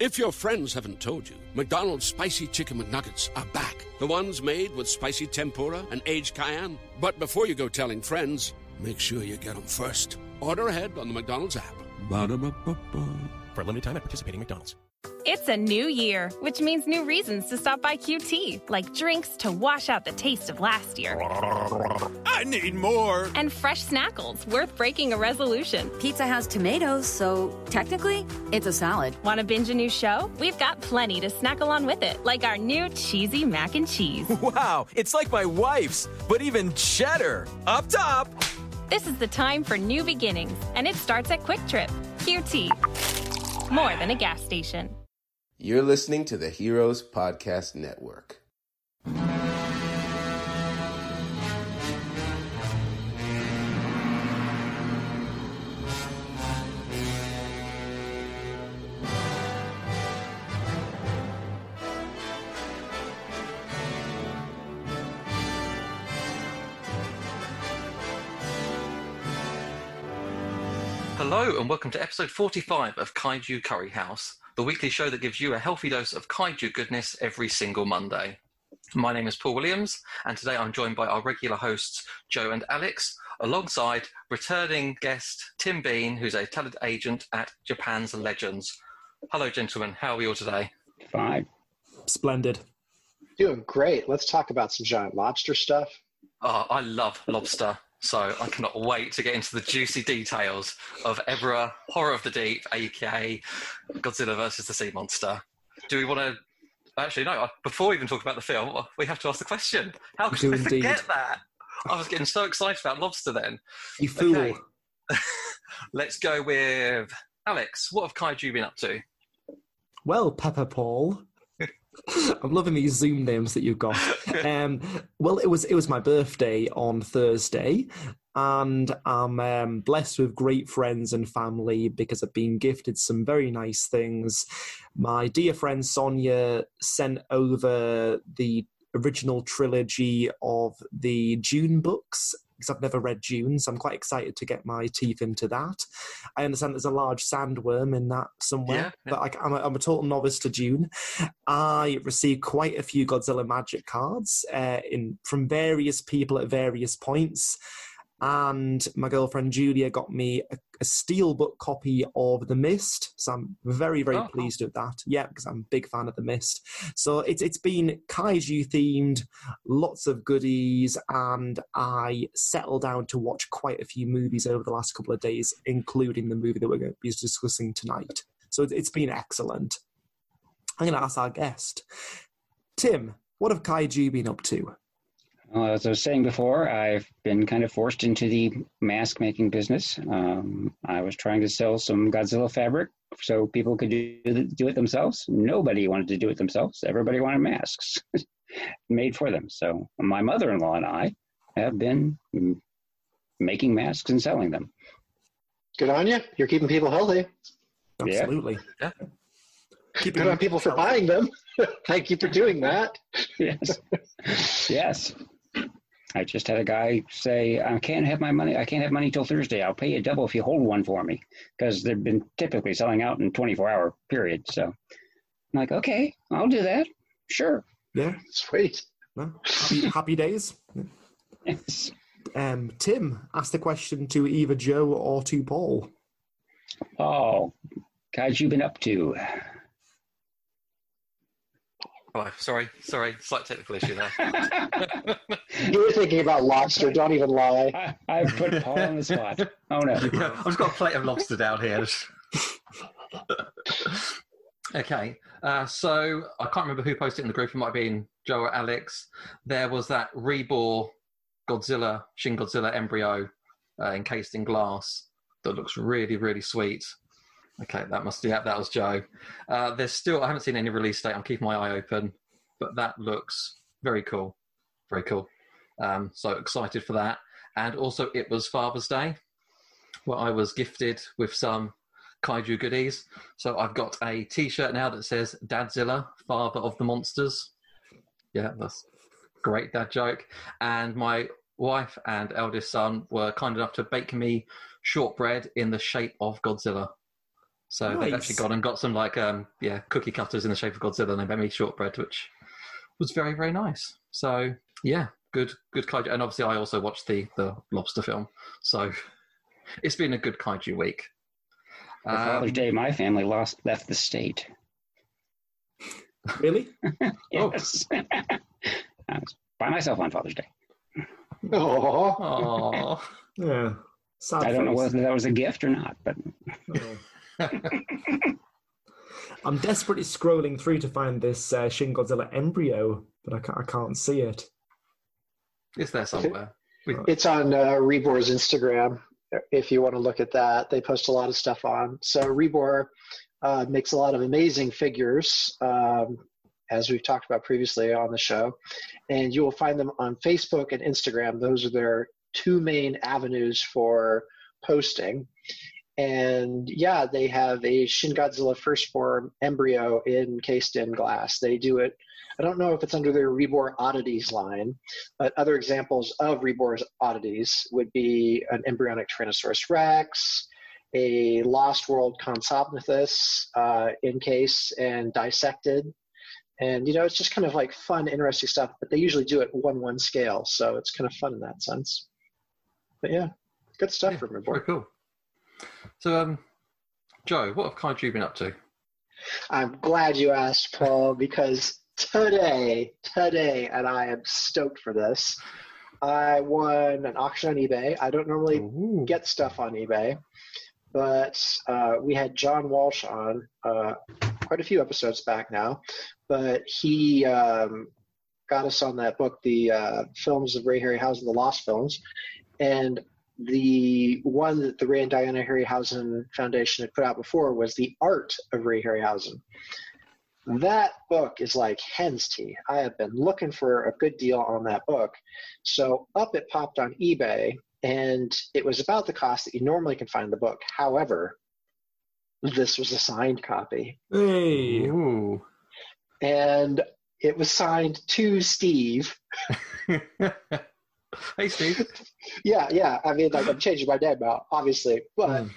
If your friends haven't told you, McDonald's spicy chicken McNuggets are back. The ones made with spicy tempura and aged cayenne. But before you go telling friends, make sure you get them first. Order ahead on the McDonald's app. Ba-da-ba-ba-ba. For a limited time at participating McDonald's. It's a new year, which means new reasons to stop by QT, like drinks to wash out the taste of last year, I need more. and fresh snackles worth breaking a resolution. Pizza has tomatoes, so technically, it's a salad. Want to binge a new show? We've got plenty to snack along with it, like our new cheesy mac and cheese. Wow, it's like my wife's, but even cheddar. Up top. This is the time for new beginnings, and it starts at QuikTrip. QT. More than a gas station. You're listening to the Heroes Podcast Network. Hello and welcome to episode 45 of Kaiju Curry House, the weekly show that gives you a healthy dose of kaiju goodness every single Monday. My name is Paul Williams, and today I'm joined by our regular hosts, Joe and Alex, alongside returning guest Tim Bean, who's a talent agent at Japan's Legends. Hello, gentlemen. How are we all today? Fine. Splendid. Doing great. Let's talk about some giant lobster stuff. Oh, I love lobster, so I cannot wait to get into the juicy details of Ebirah Horror of the Deep, aka Godzilla versus the Sea Monster. Do we want to? Actually, no. Before we even talk about the film, uh, we have to ask the question: How could do I indeed. forget that? I was getting so excited about lobster then. You fool. Okay. Let's go with Alex. What have Kaiju been up to? Well, Pepper Paul. I'm loving these Zoom names that you've got. Um, well, it was it was my birthday on Thursday, and I'm um, blessed with great friends and family because I've been gifted some very nice things. My dear friend Sonia sent over the original trilogy of the Dune books because I've never read Dune, so I'm quite excited to get my teeth into that. I understand there's a large sandworm in that somewhere, Yeah, but I, I'm, a, I'm a total novice to Dune. I received quite a few Godzilla Magic cards uh, in from various people at various points. And my girlfriend Julia got me a, a steelbook copy of The Mist, so I'm very, very Oh, cool. pleased with that. Yeah, because I'm a big fan of The Mist. So it's it's been kaiju themed, lots of goodies, and I settled down to watch quite a few movies over the last couple of days, including the movie that we're going to be discussing tonight. So it's been excellent. I'm going to ask our guest, Tim. What have kaiju been up to? Well, as I was saying before, I've been kind of forced into the mask making business. Um, I was trying to sell some Godzilla fabric so people could do, do it themselves. Nobody wanted to do it themselves. Everybody wanted masks made for them. So my mother in law and I have been making masks and selling them. Good on you. You're keeping people healthy. Yeah. Absolutely. Yeah. Keeping Good on people for buying them. Thank you for doing that. Yes. yes. I just had a guy say, I can't have my money. I can't have money till Thursday. I'll pay you double if you hold one for me because they've been typically selling out in 24 hour period. So I'm like, okay, I'll do that. Sure. Yeah. Sweet. No? Happy, happy days. Yes. Um, Tim, asked the question to either Joe or to Paul. Oh, guys, you been up to? Oh, sorry, sorry, slight technical issue there. You were thinking about lobster. Don't even lie. I, I've put Paul on the spot. Oh no. Yeah, I've just got a plate of lobster down here. okay, uh, so I can't remember who posted it in the group. It might have been Joe or Alex. There was that reborn Godzilla, Shin Godzilla embryo uh, encased in glass that looks really, really sweet. Okay, that must yeah, that was Joe. Uh, there's still I haven't seen any release date. I'm keeping my eye open, but that looks very cool, very cool. Um, so excited for that. And also, it was Father's Day, where I was gifted with some kaiju goodies. So I've got a T-shirt now that says "Dadzilla, Father of the Monsters." Yeah, that's great dad joke. And my wife and eldest son were kind enough to bake me shortbread in the shape of Godzilla. So they've actually gone and got some like um yeah cookie cutters in the shape of Godzilla and they made me shortbread, which was very very nice. So yeah, good good kaiju. And obviously I also watched the the lobster film. So it's been a good kaiju week. For Father's Um, Day, my family lost left the state. Really? Yes. I was by myself on Father's Day. Oh, aw. Yeah. Sad I don't know whether that was a gift or not, but I'm desperately scrolling through to find this uh, Shin Godzilla embryo, but I can't, I can't see it. it's there somewhere. it's on uh, Rebor's Instagram. If you want to look at that, they post a lot of stuff on. So Rebor uh, makes a lot of amazing figures, um, as we've talked about previously on the show, and you will find them on Facebook and Instagram. Those are their two main avenues for posting. And yeah, they have a Shin Godzilla first form embryo encased in glass. They do it. I don't know if it's under their Rebor Oddities line, but other examples of Rebor's oddities would be an embryonic Tyrannosaurus Rex, a Lost World Compsognathus uh, encased and dissected. And, you know, it's just kind of like fun, interesting stuff, but they usually do it 1 1 scale. So it's kind of fun in that sense. But yeah, good stuff Yeah, from very cool. So um, Joe, what have kaiju been up to? I'm glad you asked, Paul, because today, today, and I am stoked for this. I won an auction on eBay. I don't normally Ooh. get stuff on eBay, but uh, we had John Walsh on uh, quite a few episodes back now. But he um, got us on that book, the uh, films of Ray Harryhausen, the Lost Films, and the one that the Ray and Diana Harryhausen Foundation had put out before was the Art of Ray Harryhausen. That book is like hen's tea. I have been looking for a good deal on that book. So up it popped on eBay, and it was about the cost that you normally can find the book. However, this was a signed copy, Hey. Ooh. and it was signed to Steve. hey, Steve. Yeah, yeah. I mean, like I'm changing my name out, obviously, but Hmm.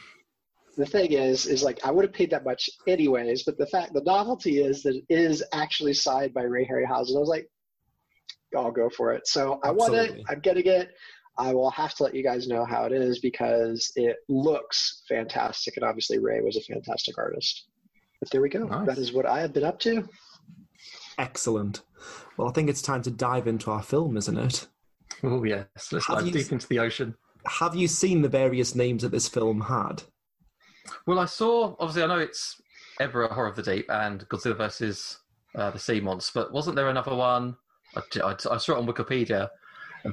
the thing is, is like I would have paid that much anyways. But the fact, the novelty is that it is actually signed by Ray Harryhausen. I was like, I'll go for it. So I want it. I'm getting it. I will have to let you guys know how it is because it looks fantastic, and obviously Ray was a fantastic artist. But there we go. Nice. That is what I have been up to. Excellent. Well, I think it's time to dive into our film, isn't it? Oh yes, let's Have dive you- deep into the ocean. Have you seen the various names that this film had? Well, I saw. Obviously, I know it's Ebra Horror of the Deep and Godzilla versus uh, the Sea Monster, but wasn't there another one? I, I, I saw it on Wikipedia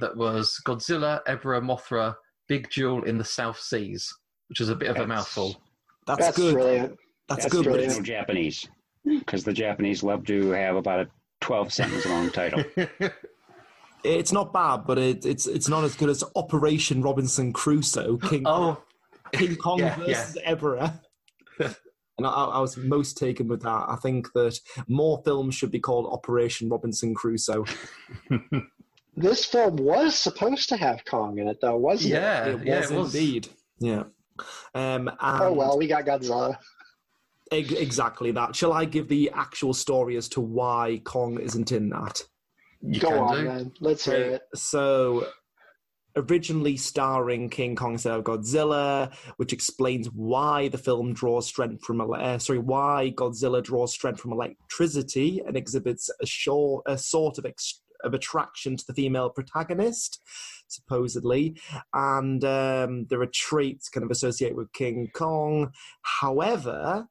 that was Godzilla, Ebra, Mothra, Big Duel in the South Seas, which is a bit of a mouthful. That's, That's good. brilliant. That's, that's good, the but it's, Japanese. Because the Japanese love to have about a 12 sentence long title. it's not bad, but it, it's it's not as good as Operation Robinson Crusoe, King oh, King Kong Yeah, versus Ebera, And I, I was most taken with that. I think that more films should be called Operation Robinson Crusoe. This film was supposed to have Kong in it, though, wasn't it? yeah, it yeah, was it was. indeed. Yeah. Um, and Oh well, we got Godzilla. ex- exactly that. Shall I give the actual story as to why Kong isn't in that? You Go on, do. then. Let's hear Okay, it. So, originally starring King Kong instead of Godzilla, which explains why the film draws strength from uh, sorry why Godzilla draws strength from electricity and exhibits a, short, a sort of ex- of attraction to the female protagonist, supposedly, and um, there are traits kind of associated with King Kong. However,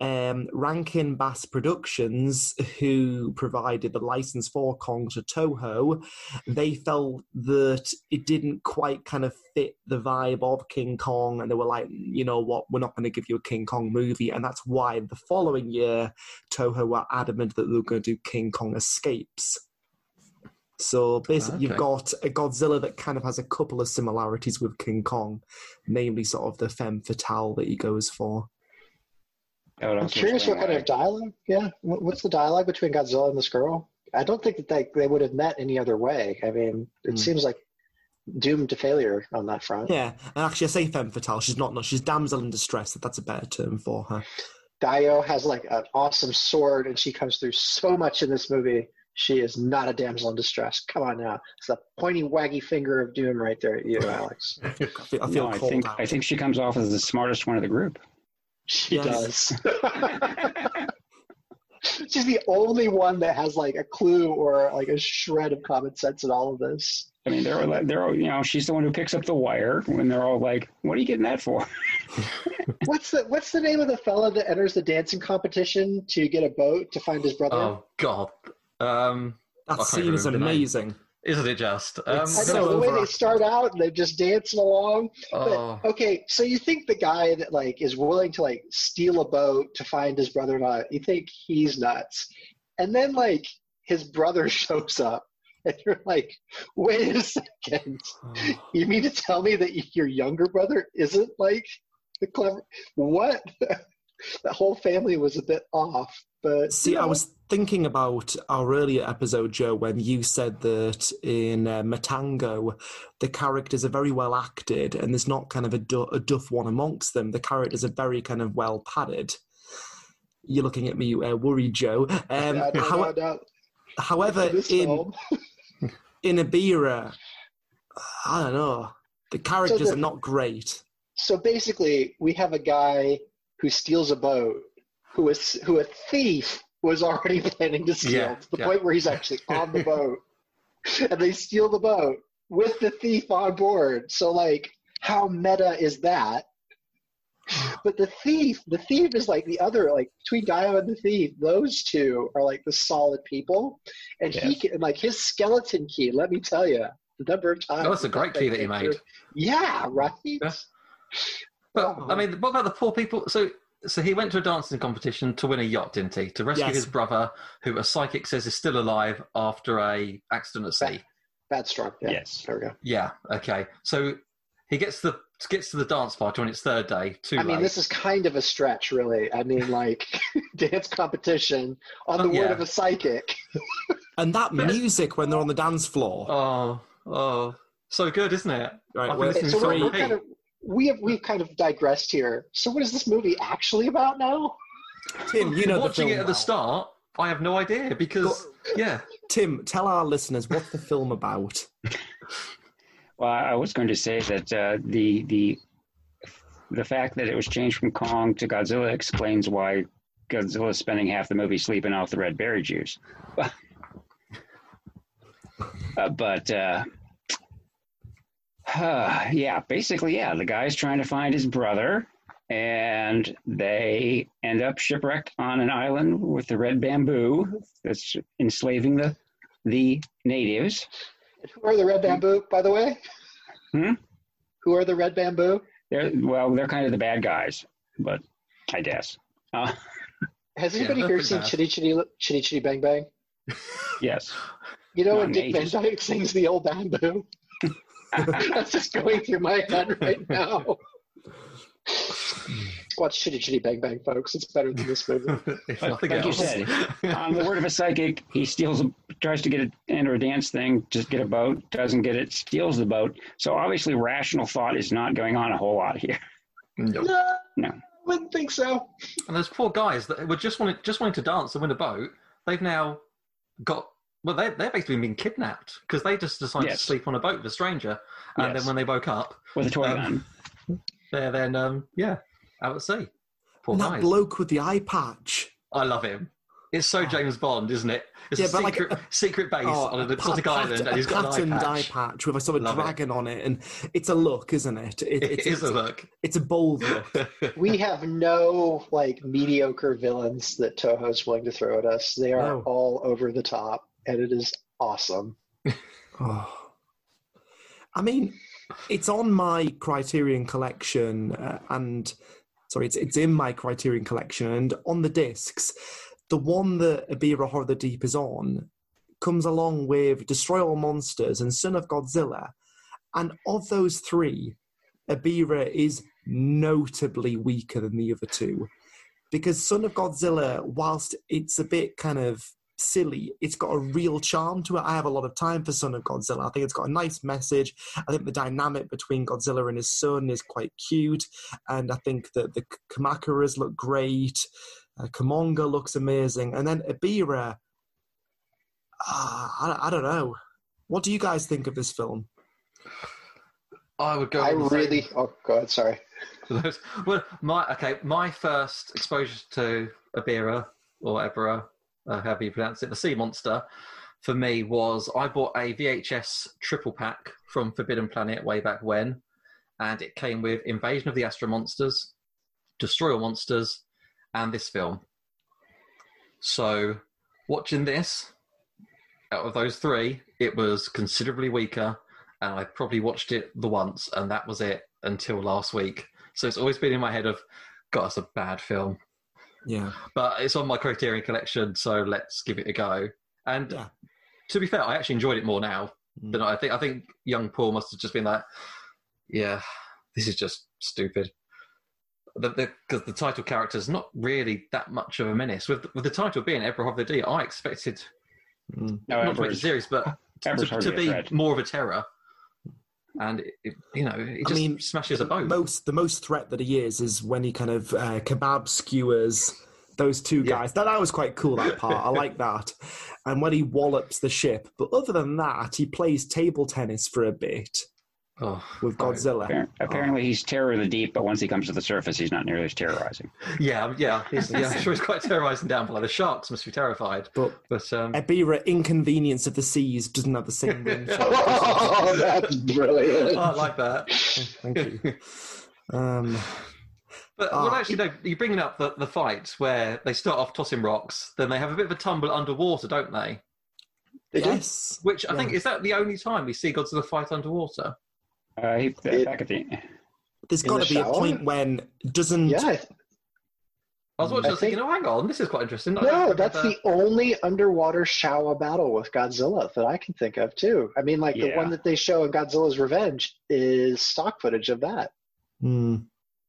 um, Rankin Bass Productions, who provided the license for Kong to Toho, they felt that it didn't quite kind of fit the vibe of King Kong, and they were like, you know what, we're not going to give you a King Kong movie, and that's why the following year Toho were adamant that they were going to do King Kong Escapes. So basically, you've got a Godzilla that kind of has a couple of similarities with King Kong, namely sort of the femme fatale that he goes for. That would I'm curious what kind why- of dialogue. Yeah, what's the dialogue between Godzilla and this girl? I don't think that they, they would have met any other way. I mean, it Hmm. seems like doomed to failure on that front. Yeah, and actually, I say femme fatale. She's not. No, she's damsel in distress. That's a better term for her. Dio has like an awesome sword, and she comes through so much in this movie. She is not a damsel in distress. Come on now, it's the pointy, waggy finger of doom right there at you, Alex. I feel, I feel No, I think out. I think she comes off as the smartest one of the group. She Yes. does. She's the only one that has like a clue or like a shred of common sense in all of this. I mean, they're all- they're all, you know she's the one who picks up the wire when they're all like, "What are you getting that for?" What's the What's the name of the fella that enters the dancing competition to get a boat to find his brother? Oh God. Um, that can't scene is remember name. amazing. Isn't it just? Um, so know the way they start out and they're just dancing along. oh, But okay, so you think the guy that like is willing to like steal a boat to find his brother-in-law, you think he's nuts, and then like his brother shows up, and you're like, wait a second, Oh. you mean to tell me that your younger brother isn't like the clever? What? That whole family was a bit off, but See, you I was thinking about our earlier episode, Joe, when you said that in uh, Matango, the characters are very well acted and there's not kind of a, du- a duff one amongst them. The characters are very kind of well padded. You're looking at me, uh, worried, Joe. Um, no, no, how- no, however, in in Ibira, I don't know. The characters the- are not great. so basically we have a guy who steals a boat who is who a thief was already planning to steal Yeah, to the yeah. point where he's actually on the boat and they steal the boat with the thief on board so like how meta is that but the thief the thief is like the other like between Dio and the thief those two are like the solid people and he Yes. can like his skeleton key let me tell you the number of times Oh, that's a great key that he made. yeah right Yeah. But I oh. mean, what about the poor people? So, so he went to a dancing competition to win a yacht, didn't he? To rescue Yes. his brother, who a psychic says is still alive after a accident at sea. Bad strong. Yeah. Yes. There we go. Yeah. Okay. So he gets the gets to the dance party on its third day. Too I mean, late. this is kind of a stretch, really. I mean, like dance competition on the Oh, word yeah. of a psychic. And that music when they're on the dance floor. Oh, oh, so good, isn't it? Right, I've been well, listening so to we're, it we're repeat. kind of we have we've kind of digressed here. So, what is this movie actually about now? Tim, you know the Watching film it at the start, I have no idea because yeah, Tim, tell our listeners what's the film about. Well, I was going to say that uh, the the the fact that it was changed from Kong to Godzilla explains why Godzilla is spending half the movie sleeping off the red berry juice. Uh, but uh, yeah, basically, yeah, the guy's trying to find his brother, and they end up shipwrecked on an island with the red bamboo that's enslaving the the natives. Who are the red bamboo, by the way? Hmm? Who are the red bamboo? They're well, they're kind of the bad guys, but I guess. Uh, Has anybody they're here seen bad. Chitty Chitty Chitty Chitty Bang Bang? yes. You know Not when Dick Van. Dyke sings the old bamboo? That's just going through my head right now. Watch Chitty Chitty Bang Bang, folks. It's better than this movie. if But like you said, on the word of a psychic, he steals, a, tries to get it enter a dance thing, just get a boat, doesn't get it, steals the boat. So obviously, rational thought is not going on a whole lot here. No. no, No. wouldn't think so. And those poor guys that were just wanting just wanting to dance and win a boat, they've now got well, they they're basically been kidnapped because they just decided Yes. to sleep on a boat with a stranger, and Yes. then when they woke up, With a toy Um, gun. they're then um yeah out at sea. Poor that guys. bloke with the eye patch. I love him. It's so James Bond, isn't it? It's. Yeah, a but like secret a- secret base Oh, on an a exotic pat- island, pat- and he's a got an patterned eye eye patch. patch with a sort of Love it. dragon on it, and it's a look, isn't it? it, It it's, is a look. It's a bold look. We have no like mediocre villains that Toho's willing to throw at us. They are No. all over the top, and it is awesome. Oh. I mean, it's on my Criterion collection, uh, and sorry, it's it's in my Criterion collection, and on the discs, the one that Abira Horror the Deep is on comes along with Destroy All Monsters and Son of Godzilla, and of those three, Abira is notably weaker than the other two, because Son of Godzilla, whilst it's a bit kind of silly. It's got a real charm to it. I have a lot of time for Son of Godzilla. I think it's got a nice message. I think the dynamic between Godzilla and his son is quite cute, and I think that the Kamacuras look great. Uh, Kumonga looks amazing, and then Ebirah. Uh, I, I don't know. What do you guys think of this film? I would go. I on the same- really. Oh, God. Sorry. Well, my okay, my first exposure to Ibera or Ebera, uh, however you pronounce it, the sea monster, for me was I bought a VHS triple pack from Forbidden Planet way back when, and it came with Invasion of the Astro Monsters, Destroyer Monsters, and this film. So, watching this, out of those three, it was considerably weaker, and I probably watched it the once, and that was it until last week. So it's always been in my head of, God, it's a bad film. Yeah. But it's on my Criterion collection, so let's give it a go. And Yeah. to be fair, I actually enjoyed it more now Mm. than I think. I think young Paul must have just been like, "Yeah, this is just stupid." Because the, the, 'cause the title character is not really that much of a menace. With with the title being Eberhard of the D, I expected Mm. No, not to make it serious, but to, Ever's to, be threat. more of a terror. And it, it- you know, it I mean, smashes a boat. Most the most threat that he is is when he kind of uh, kebab skewers those two Yeah. guys. That that was quite cool. That part I like that. And when he wallops the ship, but other than that, he plays table tennis for a bit oh, with. Godzilla. Appar- Apparently, he's terror of the deep, but once he comes to the surface, he's not nearly as terrorizing. Yeah, yeah, he's, yeah. I'm sure he's quite terrorizing down below. The sharks must be terrified. But But um, Ebirah, Inconvenience of the Seas, doesn't have the same ring. Oh, that's brilliant. oh, I like that. Thank you. Um, But Ah. well, actually, no. You're bringing up the the fight where they start off tossing rocks, then they have a bit of a tumble underwater, don't they? They do. yes. Which I think is that the only time we see Godzilla fight underwater. Uh, he, It- back at the There's In got the to be a point when doesn't Yeah. I th- I was watching, I I was thinking, oh, hang on, this is quite interesting. No, that's the only underwater Showa battle with Godzilla that I can think of too. I mean, like the one that they show in Godzilla's Revenge is stock footage of that. Hmm.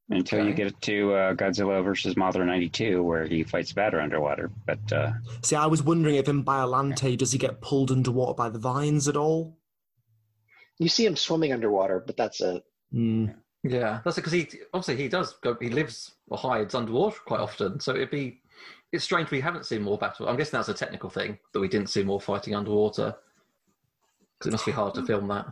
until you get to uh, Godzilla versus Mothra '92, where he fights better underwater. But uh, See, I was wondering if in Biolante does he get pulled underwater by the vines at all? You see him swimming underwater, but that's it. Hmm. Yeah, that's it because he obviously he does go. He lives or hides underwater quite often, so it'd be it's strange we haven't seen more battle. I'm guessing that's a technical thing that we didn't see more fighting underwater because it must be hard to film that.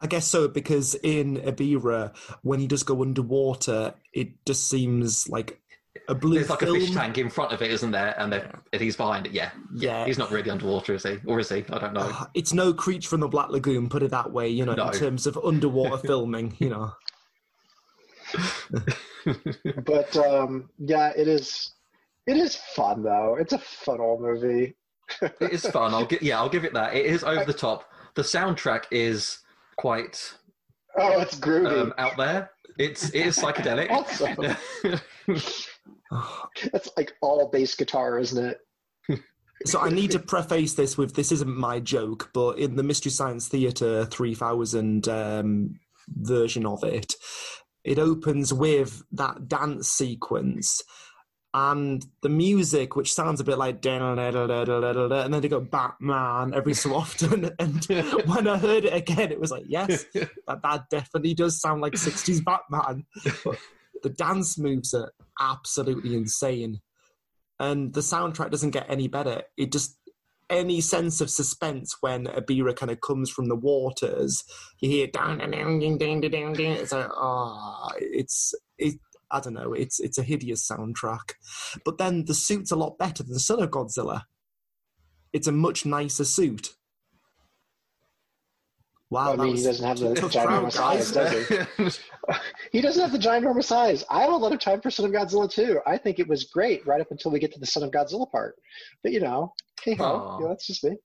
I guess so because in Ibira, when he does go underwater, it just seems like a blue There's like film. a fish tank in front of it, isn't there? And, and he's behind it. Yeah, Yeah. He's not really underwater, is he? Or is he? I don't know. Ah, It's no creature from the Black Lagoon, put it that way, you know, No. in terms of underwater filming, you know. But um, yeah, it is. It is fun though. It's a fun old movie. it is fun. I'll get. Yeah, I'll give it that. It is over the top. The soundtrack is quite Oh, it's groovy. um, out there. It's it is psychedelic. That's like all bass guitar, isn't it? So I need to preface this with this isn't my joke, but in the Mystery Science Theatre 3000 um, version of it, it opens with that dance sequence and the music, which sounds a bit like da-da-da-da-da-da-da, and then they go Batman every so often. And when I heard it again, it was like, yes, that, that definitely does sound like 60s Batman. But the dance moves are absolutely insane. And the soundtrack doesn't get any better. It just any sense of suspense when Abira kind of comes from the waters, you hear dang ding ding ding ding ding. It's like ah, it's it. I don't know. It's it's a hideous soundtrack, but then the suit's a lot better than Son of Godzilla. It's a much nicer suit. Wow, I mean, he doesn't have the ginormous eyes, does he? He doesn't have the ginormous eyes. I have a lot of time for Son of Godzilla too. I think it was great right up until we get to the Son of Godzilla part. But you know, hey ho, you know, that's just me.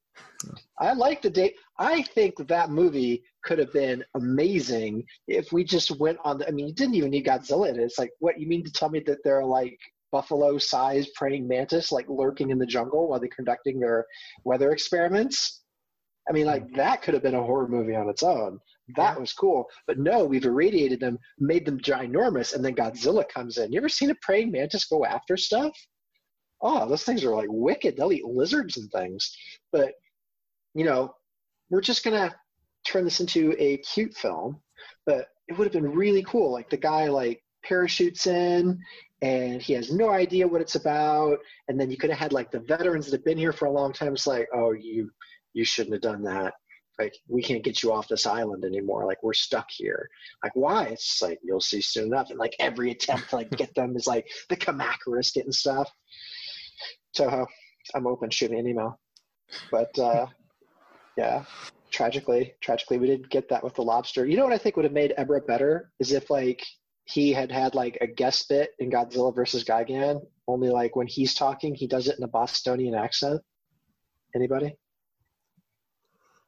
I like the date. I think that, that movie could have been amazing if we just went on. The, I mean, you didn't even need Godzilla in it. It's like, what you mean to tell me that there are like buffalo-sized praying mantis like lurking in the jungle while they're conducting their weather experiments? I mean, like mm. that could have been a horror movie on its own. That was cool. But no, we've irradiated them, made them ginormous, and then Godzilla comes in. You ever seen a praying mantis go after stuff? oh, those things are like wicked. They'll eat lizards and things. But, you know, we're just going to turn this into a cute film. But it would have been really cool. Like the guy like parachutes in and he has no idea what it's about. And then you could have had like the veterans that have been here for a long time. It's like, oh, you you shouldn't have done that. Like we can't get you off this island anymore. Like we're stuck here. Like why? It's like you'll see soon enough. And like every attempt to like get them is like the Kamacuras getting stuff. Toho, I'm open. Shoot me an email. But uh, yeah, tragically, tragically, we didn't get that with the lobster. You know what I think would have made Ebra better is if like he had had like a guest bit in Godzilla versus Gigan. Only like when he's talking, he does it in a Bostonian accent. Anybody?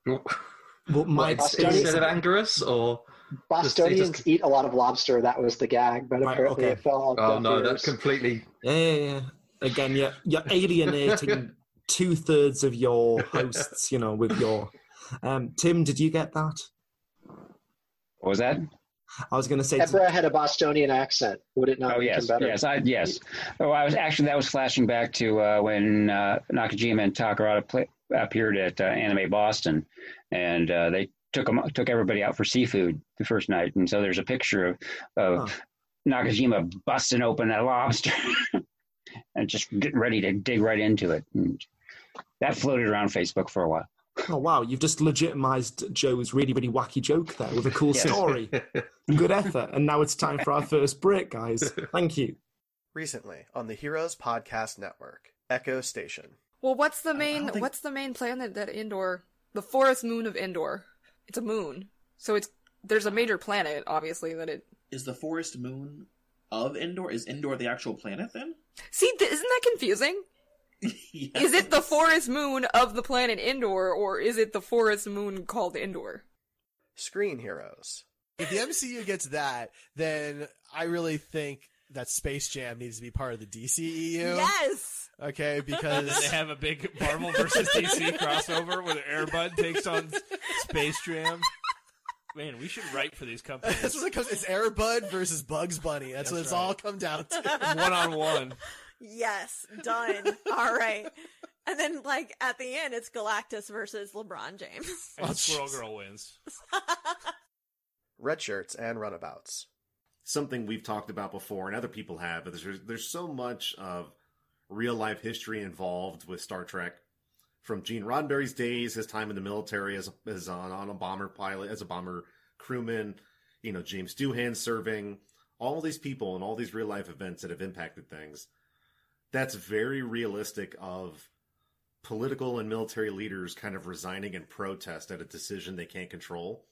Well, my Bostonian- Instead of Anguirus, or Bostonians just- eat a lot of lobster. That was the gag, but Right, apparently okay. it fell on oh no, ears. that's completely. Yeah, yeah, yeah. Again, you're, you're alienating two thirds of your hosts, you know, with your. Um, Tim, did you get that? What was that? I was going to say. Ebra had a Bostonian accent. Would it not Oh yes, better? yes, I, yes. Oh, I was actually that was flashing back to uh, when uh, Nakajima and Takarada play, appeared at uh, Anime Boston, and uh, they took 'em- took everybody out for seafood the first night, and so there's a picture of, of Huh. Nakajima busting open that lobster and just getting ready to dig right into it. And that floated around Facebook for a while. Oh wow, you've just legitimized Joe's really, really wacky joke there with a cool Yes. story. Good effort. And now it's time for our first break, guys. Thank you. Recently on the Heroes Podcast Network, Echo Station. Well, what's the main think- what's the main planet that Endor? The forest moon of Endor. It's a moon, so it's there's a major planet, obviously that it. Is the forest moon of Endor? Is Endor the actual planet then? See, th- isn't that confusing? Is it the forest moon of the planet Endor, or is it the forest moon called Endor? Screen Heroes. If the MCU gets that, then I really think that Space Jam needs to be part of the DCEU. Yes. Okay, because they have a big Marvel versus DC crossover where the Airbud takes on Space Jam. Man, we should write for these companies. That's what it comes. It's Airbud versus Bugs Bunny. That's, what it's right. all come down to. One on one. Yes, done. All right. And then, like at the end, it's Galactus versus LeBron James. And Squirrel Girl wins. Red Shirts and Runabouts. something we've talked about before and other people have, but there's there's so much of real life history involved with Star Trek. From Gene Roddenberry's days, his time in the military as as on, on a bomber pilot, as a bomber crewman, you know James Doohan serving, all these people and all these real life events that have impacted things. That's very realistic of political and military leaders kind of resigning in protest at a decision they can't control.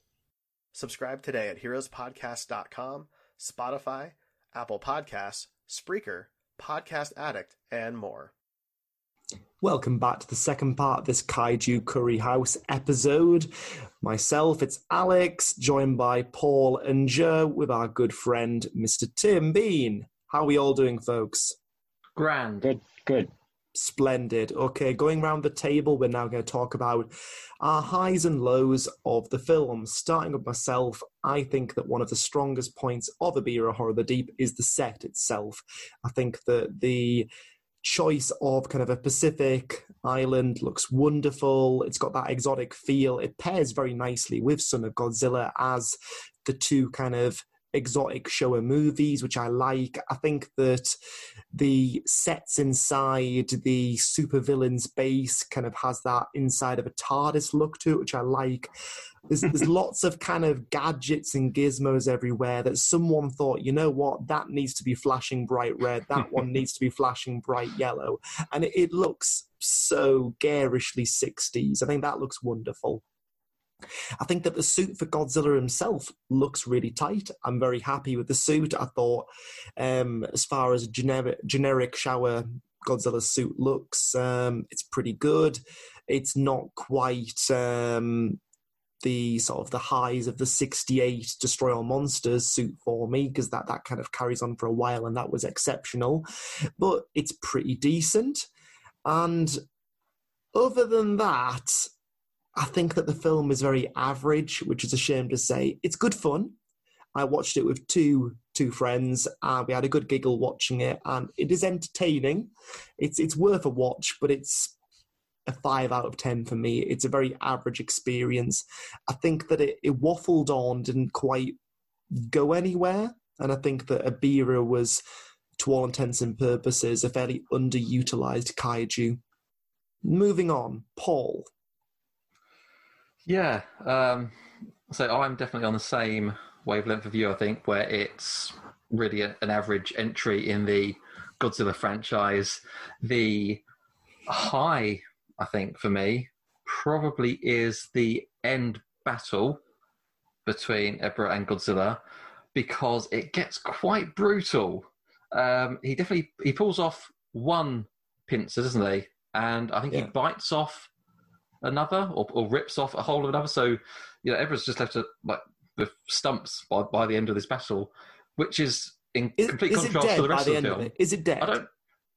Subscribe today at heroespodcast.com, Spotify, Apple Podcasts, Spreaker, Podcast Addict, and more. Welcome back to the second part of this Kaiju Curry House episode. Myself, it's Alex, joined by Paul and Joe with our good friend, Mr. Tim Bean. How are we all doing, folks? Grand. Good, good. Splendid. Okay, going round the table, we're now going to talk about our highs and lows of the film. Starting with myself, I think that one of the strongest points of Abira Horror the Deep is the set itself. I think that the choice of kind of a Pacific island looks wonderful. It's got that exotic feel. It pairs very nicely with Son of Godzilla as the two kind of exotic Showa movies, which I like. I think that the sets inside the supervillain's base kind of has that inside of a TARDIS look to it, which I like. There's, there's lots of kind of gadgets and gizmos everywhere that someone thought, you know what, that needs to be flashing bright red, that one needs to be flashing bright yellow. And it, it looks so garishly 60s. I think that looks wonderful. I think that the suit for Godzilla himself looks really tight. I'm very happy with the suit. I thought, um, as far as generic generic Showa Godzilla suit looks, um, it's pretty good. It's not quite um, the sort of the highs of the 68 destroy all monsters suit for me because that that kind of carries on for a while and that was exceptional but it's pretty decent and other than that I think that the film is very average, which is a shame to say. It's good fun. I watched it with two two friends, and we had a good giggle watching it, and it is entertaining. It's it's worth a watch, but it's a five out of ten for me. It's a very average experience. I think that it, it waffled on, didn't quite go anywhere, and I think that Abira was, to all intents and purposes, a fairly underutilized kaiju. Moving on, Paul. Yeah. Um, so I'm definitely on the same wavelength of you, I think, where it's really a, an average entry in the Godzilla franchise. The high, I think, for me, probably is the end battle between Ebra and Godzilla because it gets quite brutal. Um, he definitely he pulls off one pincer, doesn't he? And I think he bites off another or, or rips off a whole of another. So, you know, Ebra's just left to, like the stumps by, by the end of this battle, which is in Is, complete is it contrast dead to the by rest the of end the of film. it? Is it dead? I don't.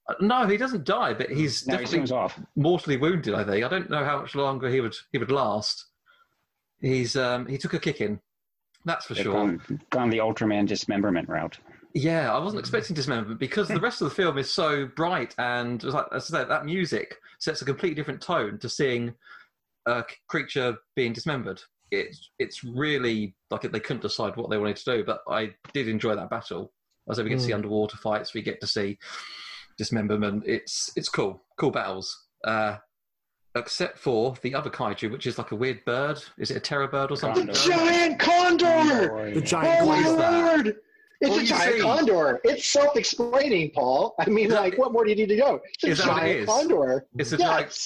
uh, No, he doesn't die, but he's No, he definitely swims off. mortally wounded. I think. I don't know how much longer he would he would last. He's um, he took a kick in, that's for They've sure. gone, gone the Ultraman dismemberment route. Yeah, I wasn't expecting dismemberment because the rest of the film is so bright and it was like as I said, that music sets a completely different tone to seeing a creature being dismembered. It's it's really like they couldn't decide what they wanted to do, but I did enjoy that battle. As we get to see Mm. underwater fights, we get to see dismemberment. It's it's cool, cool battles. Uh, except for the other kaiju, which is like a weird bird. Is it a terror bird or something? The giant condor! The giant oh my condor. Word! It's What a giant see? condor. It's self-explaining, Paul. I mean, like, what more do you need to know? It's a Is that it giant condor. It's a yes. giant.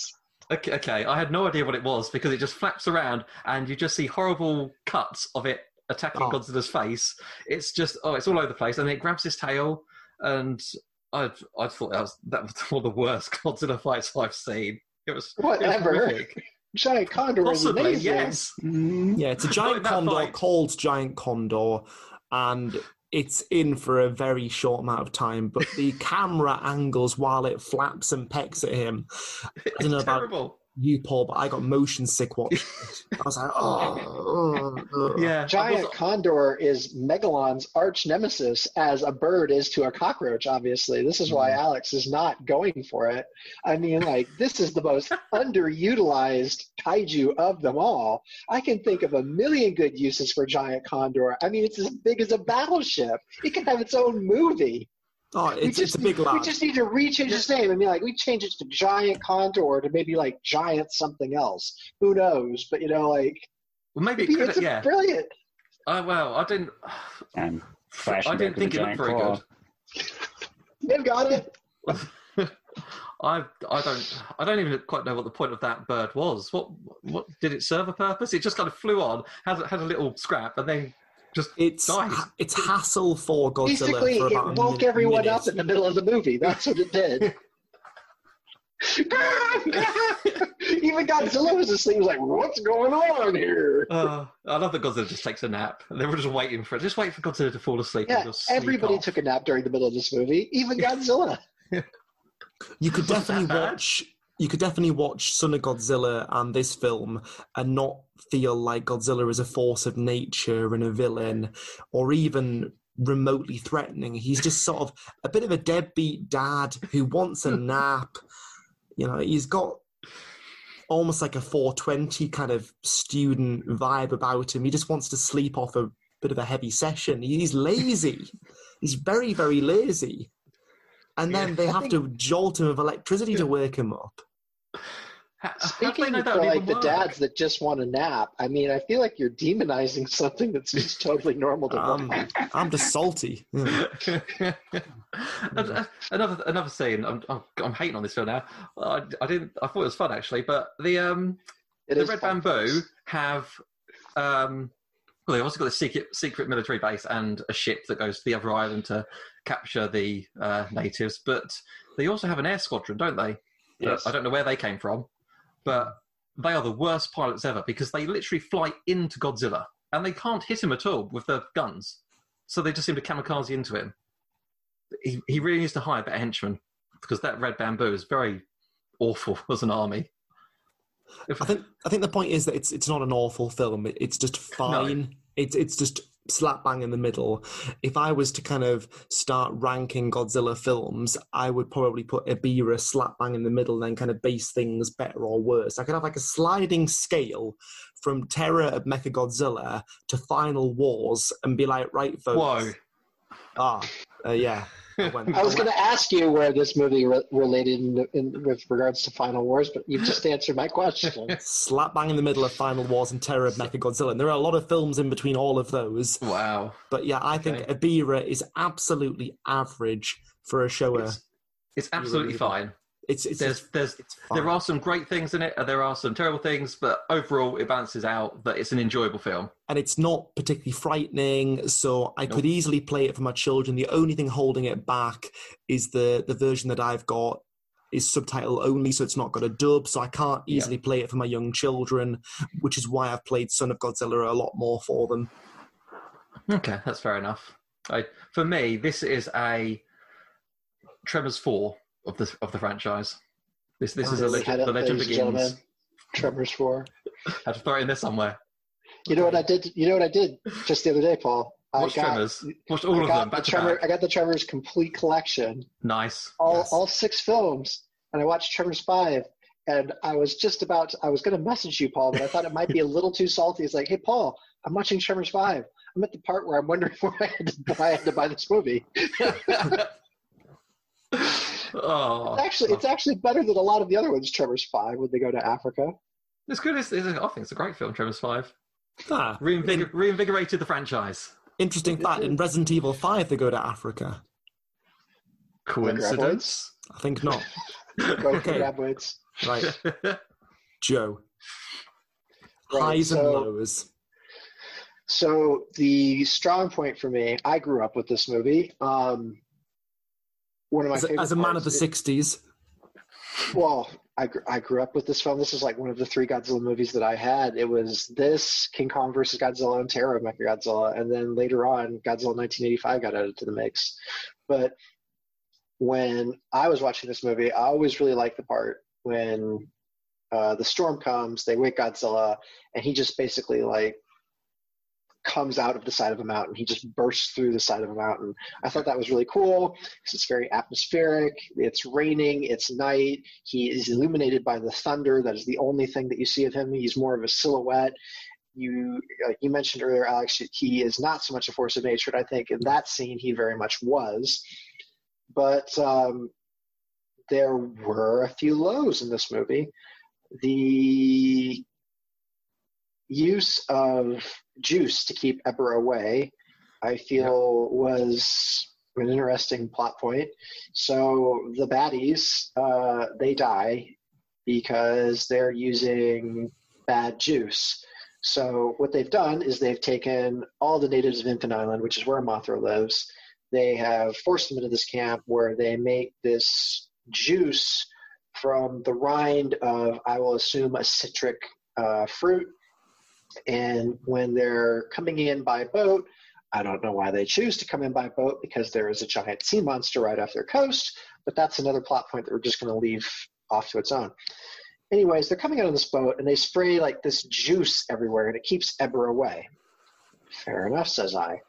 Okay, okay, I had no idea what it was because it just flaps around and you just see horrible cuts of it attacking Oh. Godzilla's face. It's just oh, it's all over the place, and it grabs his tail, and I I thought that was that was one of the worst Godzilla fights I've seen. It was it was Whatever. horrific. Giant condor Possibly, is amazing. yes. Mm-hmm. Yeah, it's a giant condor fight. called Giant Condor, and it's in for a very short amount of time. But the camera angles while it flaps and pecks at him. I don't know It's about terrible. You, Paul, but I got motion sick watching. I was like, oh, oh, oh. Yeah, Giant condor is Megalon's arch nemesis, as a bird is to a cockroach. Obviously, this is why Mm. Alex is not going for it. I mean, like this is the most underutilized kaiju of them all. I can think of a million good uses for giant condor. I mean, it's as big as a battleship. It can have its own movie. Oh, We it's, it's just- a big We just need to rechange its name. I mean, like we change it to Giant Condor to maybe like Giant something else. Who knows? But you know, like Well, maybe it it's could. a Yeah. brilliant. Oh well, I didn't. And flashing I didn't think it looked very claw. good. They've got it. I I don't I don't even quite know what the point of that bird was. What what did it serve a purpose? It just kind of flew on, had had a little scrap, and then just It's died. it's hassle for Godzilla Basically, for it about a woke minute- everyone minute. up in the middle of the movie. That's what it did. Even Godzilla was asleep. He was like, "What's going on here?" Uh, I love that Godzilla just takes a nap. They were just waiting for it. Just wait for Godzilla to fall asleep. Yeah, and just sneak everybody off. took a nap during the middle of this movie. Even Godzilla. You could definitely watch. You could definitely watch Son of Godzilla and this film and not feel like Godzilla is a force of nature and a villain, or even remotely threatening. He's just sort of a bit of a deadbeat dad who wants a nap. You know, he's got almost like a 420 kind of student vibe about him. He just wants to sleep off a bit of a heavy session. He's lazy. he's very, very lazy. And then they have to jolt him with electricity to wake him up. How- how do they Speaking know for like even the work? dads that just want a nap, I mean, I feel like you're demonizing something that's just totally normal to I'm, them. I'm just salty. Yeah. Another another scene. I'm, I'm I'm hating on this film now. I, I didn't. I thought it was fun actually, but the um It the Red fun, Bamboo have um well they've also got a secret secret military base and a ship that goes to the other island to capture the uh, natives, but they also have an air squadron, don't they? Yes. I don't know where they came from, but they are the worst pilots ever because they literally fly into Godzilla and they can't hit him at all with their guns. So they just seem to kamikaze into him. He, he really needs to hire better henchmen because that red bamboo is very awful as an army. If, I think I think the point is that it's it's not an awful film. It's just fine. It's it's just slap bang in the middle. If I was to kind of start ranking Godzilla films, I would probably put Ibira slap bang in the middle and then kind of base things better or worse. I could have like a sliding scale from Terror of Mechagodzilla to Final Wars and be like, right, folks. Whoa. Ah, uh, yeah. I, went, I was going to ask you where this movie re- related in, in, with regards to Final Wars, but you've just answered my question. slap bang in the middle of Final Wars and Terror of Mechagodzilla. And there are a lot of films in between all of those. Wow. But yeah, I think Okay. Ibira is absolutely average for a Showa. It's, it's absolutely fine. It's, it's there's there's there are some great things in it, and there are some terrible things, but overall it balances out. That it's an enjoyable film. and it's not particularly frightening, so I could easily play it for my children. The only thing holding it back is the the version that I've got is subtitle only, so it's not got a dub, so I can't easily play it for my young children, which is why I've played Son of Godzilla a lot more for them. Okay, that's fair enough. I, for me, this is a Tremors four of the of the franchise. This this is a legend. The legend begins. gentlemen. Tremors 4. Had to throw it in there somewhere. You know what I did? You know what I did just the other day, Paul? Watch I got, Tremors. Watched all I of them back the Tremor, back. I got the Tremors complete collection, Nice. all all six films, and I watched Tremors five. And I was just about, I was going to message you, Paul, but I thought it might be a little too salty. It's like, hey, Paul, I'm watching Tremors five. I'm at the part where I'm wondering why I had to, why I had to buy this movie. Oh, actually, it's actually better than a lot of the other ones. Tremors five when they go to Africa. it's good. It's, it's, I think it's a great film. Tremors five Ah, Reinvigor- reinvigorated the franchise. interesting fact: in Resident Evil Five, they go to Africa. Coincidence? I think not. Go for Okay. graboids. Right, Joe. Right, Highs and lows. So the strong point for me, I grew up with this movie. Um, one of my As a, favorite as a man of the '60s, Well, I, gr- I grew up with this film. This is like one of the three Godzilla movies that I had. It was this, King Kong versus Godzilla, and Terror of Mechagodzilla. And then later on, Godzilla 1985 got added to the mix. But when I was watching this movie, I always really liked the part when uh, the storm comes, they wake Godzilla, and he just basically like comes out of the side of a mountain. He just bursts through the side of a mountain. I thought that was really cool it's very atmospheric. It's raining, it's night. He is illuminated by the thunder. That is the only thing that you see of him. He's more of a silhouette. You you mentioned earlier, Alex, he is not so much a force of nature. I think in that scene he very much was. But um, there were a few lows in this movie. The use of juice to keep Ebirah away, I feel, was an interesting plot point. So the baddies, uh, they die because they're using bad juice. So what they've done is they've taken all the natives of Infant Island, which is where Mothra lives. They have forced them into this camp where they make this juice from the rind of, I will assume, a citric uh, fruit. And when they're coming in by boat, I don't know why they choose to come in by boat because there is a giant sea monster right off their coast, but that's another plot point that we're just going to leave off to its own. Anyways, they're coming out on this boat and they spray like this juice everywhere and it keeps Ebirah away. Fair enough, says I.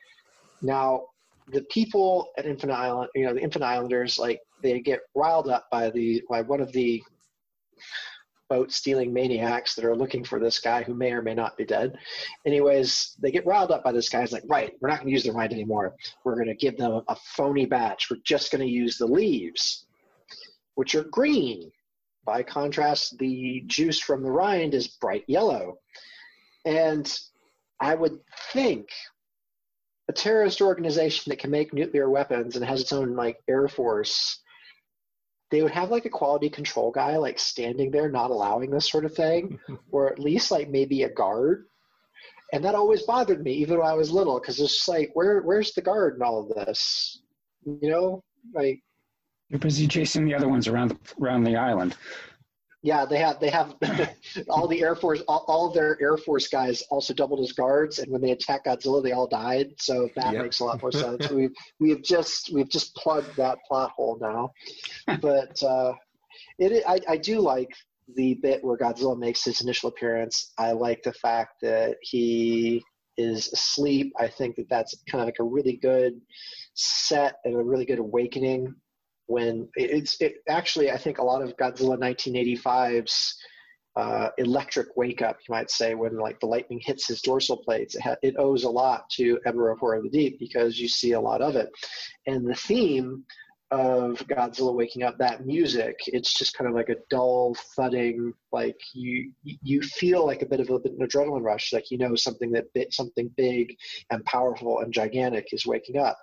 Now, the people at Infant Island, you know, the Infant Islanders, like they get riled up by the by one of the boat stealing maniacs that are looking for this guy who may or may not be dead. Anyways, they get riled up by this guy. He's like, right, we're not going to use the rind anymore. We're going to give them a phony batch. We're just going to use the leaves, which are green. By contrast, the juice from the rind is bright yellow. And I would think a terrorist organization that can make nuclear weapons and has its own like air force they would have like a quality control guy like standing there not allowing this sort of thing or at least like maybe a guard. And that always bothered me even when i was little because it's just like where where's the guard in all of this? You know? Like You're busy chasing the other ones around the, around the island. Yeah they have they have all the air force all, all of their air force guys also doubled as guards and when they attacked godzilla they all died so that Yep. makes a lot more sense we've we've just we've just plugged that plot hole now but uh it I, I do like the bit where godzilla makes his initial appearance i like the fact that he is asleep. I think that that's kind of like a really good set and a really good awakening. When it's it actually, I think a lot of Godzilla 1985's uh, electric wake up, you might say, when like the lightning hits his dorsal plates. It, ha- it owes a lot to of Horror of the Deep because you see a lot of it. And the theme of Godzilla waking up, that music, it's just kind of like a dull thudding, like you you feel like a bit of a, an adrenaline rush, like you know something that bit something big and powerful and gigantic is waking up.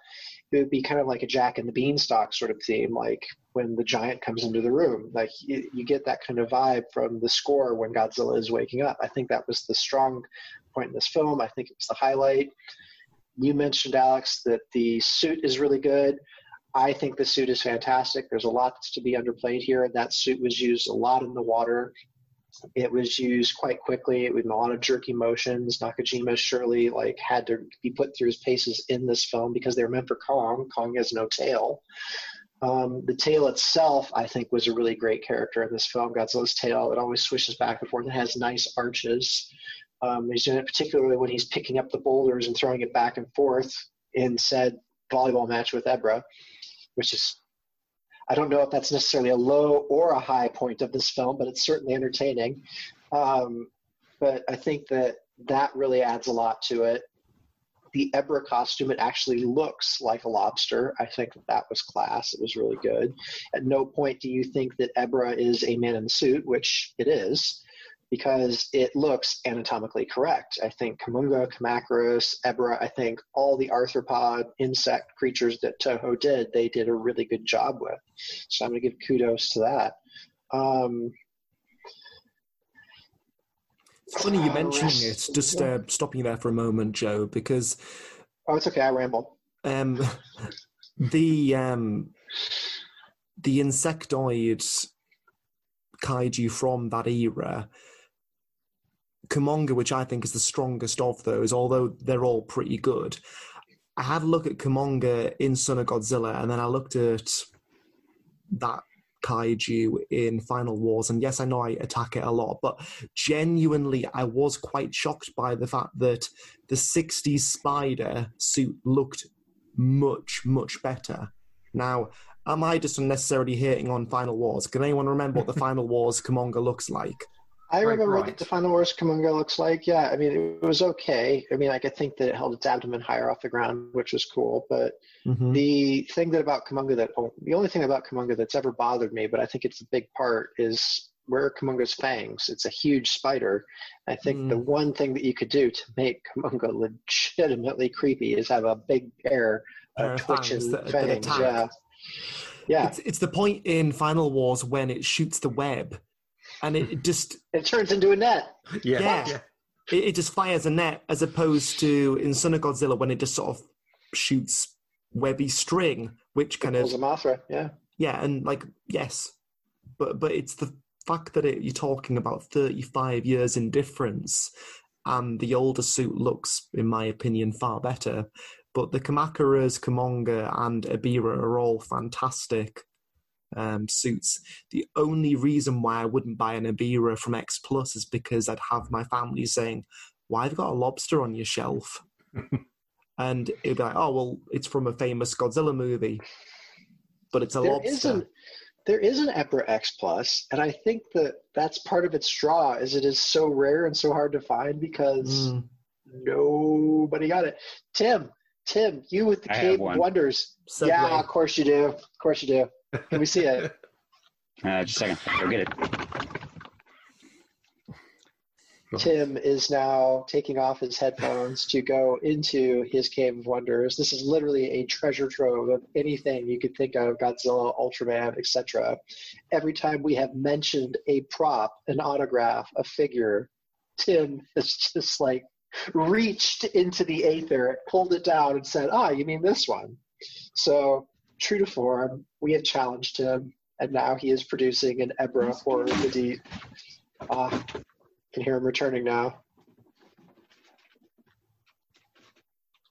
It would be kind of like a Jack and the Beanstalk sort of theme, like when the giant comes into the room. Like you, get that kind of vibe from the score when Godzilla is waking up. I think that was the strong point in this film. I think it was the highlight. You mentioned, Alex, that the suit is really good. I think the suit is fantastic. There's a lot to be underplayed here. That suit was used a lot in the water. It was used quite quickly. It was a lot of jerky motions. Nakajima surely like had to be put through his paces in this film because they were meant for Kong. Kong has no tail. Um, the tail itself, I think, was a really great character in this film. Godzilla's tail, it always swishes back and forth. It has nice arches. Um, he's doing it particularly when he's picking up the boulders and throwing it back and forth in said volleyball match with Ebirah, which is, I don't know if that's necessarily a low or a high point of this film, but it's certainly entertaining. Um, but I think that that really adds a lot to it the Ebirah costume, it actually looks like a lobster. I think that, that was class. It was really good. At no point do you think that Ebirah is a man in the suit, which it is, because it looks anatomically correct. I think Kumonga, Kamacuras, Ebirah, I think all the arthropod insect creatures that Toho did, they did a really good job with. So I'm going to give kudos to that. Um, It's funny you mentioning it. Just uh, stopping you there for a moment, Joe, because oh, it's okay. I ramble. Um, the um, the insectoid kaiju from that era, Kumonga, which I think is the strongest of those, although they're all pretty good. I had a look at Kumonga in Son of Godzilla, and then I looked at that kaiju in Final Wars. And yes, I know I attack it a lot, but genuinely, I was quite shocked by the fact that the 60s spider suit looked much, much better. Now, am I just unnecessarily hating on Final Wars? Can anyone remember what the Final Wars Kumonga looks like? I remember right. what the Final Wars Kumonga looks like. Yeah, I mean, it was okay. I mean, I could think that it held its abdomen higher off the ground, which was cool. But mm-hmm. the thing that about Kumonga that, oh, the only thing about Kumonga that's ever bothered me, but I think it's a big part, is where Kumonga's fangs. It's a huge spider. I think mm. the one thing that you could do to make Kumonga legitimately creepy is have a big pair of twitching fangs. Fangs. Yeah. Yeah. It's, it's the point in Final Wars when it shoots the web and it, it just it turns into a net. Yeah, yeah. yeah. It, it, just fires a net as opposed to in Son of Godzilla when it just sort of shoots webby string, which kind of a Mothra, yeah, yeah, and like yes, but but it's the fact that it, you're talking about 35 years in difference, and the older suit looks, in my opinion, far better. But the Kamacuras, Kumonga, and Ebirah are all fantastic um, suits. The only reason why I wouldn't buy an Ebirah from X Plus is because I'd have my family saying, "Why have you got a lobster on your shelf?" and it'd be like, "Oh, well, it's from a famous Godzilla movie, but it's a there lobster." Isn't, there is an Ebirah X Plus, and I think that that's part of its draw, is it is so rare and so hard to find because mm. nobody got it. Tim, Tim, you with the I Cave of Wonders. Yeah, of course you do. Of course you do. Can we see it? Uh, just a second. Go get it. Tim is now taking off his headphones to go into his Cave of Wonders. This is literally a treasure trove of anything you could think of Godzilla, Ultraman, etc. Every time we have mentioned a prop, an autograph, a figure, Tim has just like reached into the aether, pulled it down, and said, Ah, you mean this one? So true to form, we have challenged him, and now he is producing an Ebirah for the deep. Ah, can hear him returning now.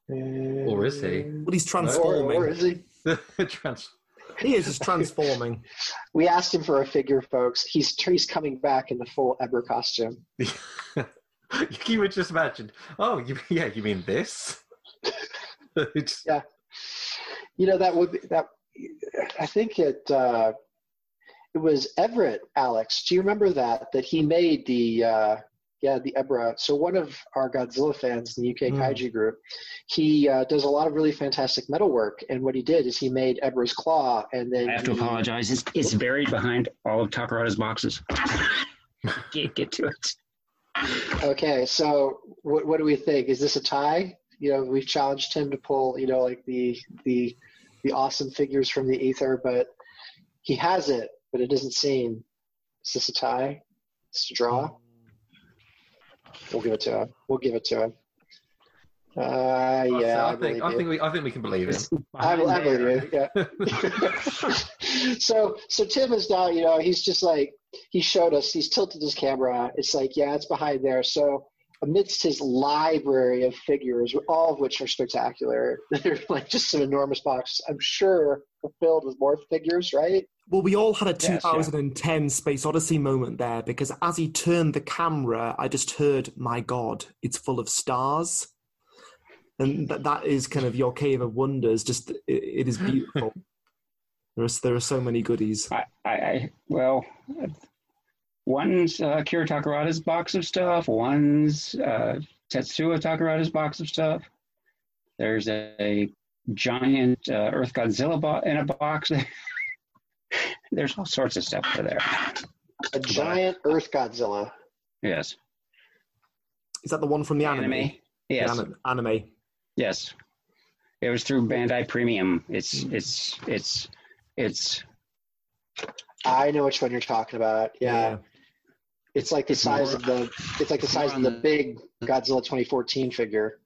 Or is he? Well, he's transforming. Or, or is he? Trans- he is just transforming. we asked him for a figure, folks. He's he's coming back in the full Ebirah costume. you would just imagine. Oh, you, yeah, you mean this? It's- yeah. You know that would be that. I think it uh, it was Everett Alex. Do you remember that? That he made the uh, yeah the Ebirah. So one of our Godzilla fans in the UK Hmm. Kaiju group, he uh, does a lot of really fantastic metal work. And what he did is he made Ebirah's claw, and then I have to he- apologize. It's, it's buried behind all of Takarada's boxes. Can't get to it. Okay, so what what do we think? Is this a tie? You know, we've challenged him to pull, you know, like the the the awesome figures from the ether, but he has it, but it doesn't seem. Is this a tie? It's a draw. We'll give it to him. We'll give it to him. Uh, So yeah, I, I, think I you. think we I think we can believe it. I, I believe you. Yeah. so so Tim is now, you know, he's just like he showed us. He's tilted his camera. It's like, yeah, it's behind there. So amidst his library of figures, all of which are spectacular, they're like just some enormous boxes. I'm sure filled with more figures, right? Well, we all had a Yes, yeah. 2010 Space Odyssey moment there because as he turned the camera, I just heard, "My God, it's full of stars," and that that is kind of your cave of wonders. Just it, it is beautiful. there are there are so many goodies. I, I, I well, one's uh, Kira Takarada's box of stuff. One's uh, Tetsuya Takarada's box of stuff. There's a, a giant uh, Earth Godzilla bo- in a box. There's all sorts of stuff over there. A giant Earth Godzilla. Yes. Is that the one from the anime? Anime. Yes. The anim- anime. Yes. It was through Bandai Premium. It's it's it's it's I know which one you're talking about. Yeah. It's like the It's size more- of the it's like the size of the big Godzilla 2014 figure.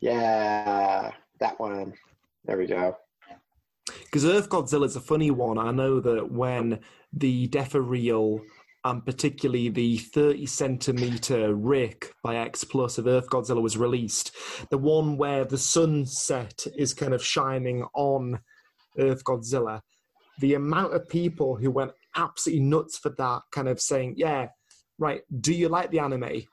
Yeah, that one. There we go. Because Earth Godzilla is a funny one. I know that when the Defo-Real and particularly the 30 centimeter Rick by X Plus of Earth Godzilla was released, the one where the sunset is kind of shining on Earth Godzilla, the amount of people who went absolutely nuts for that, kind of saying, "Yeah, right. Do you like the anime?"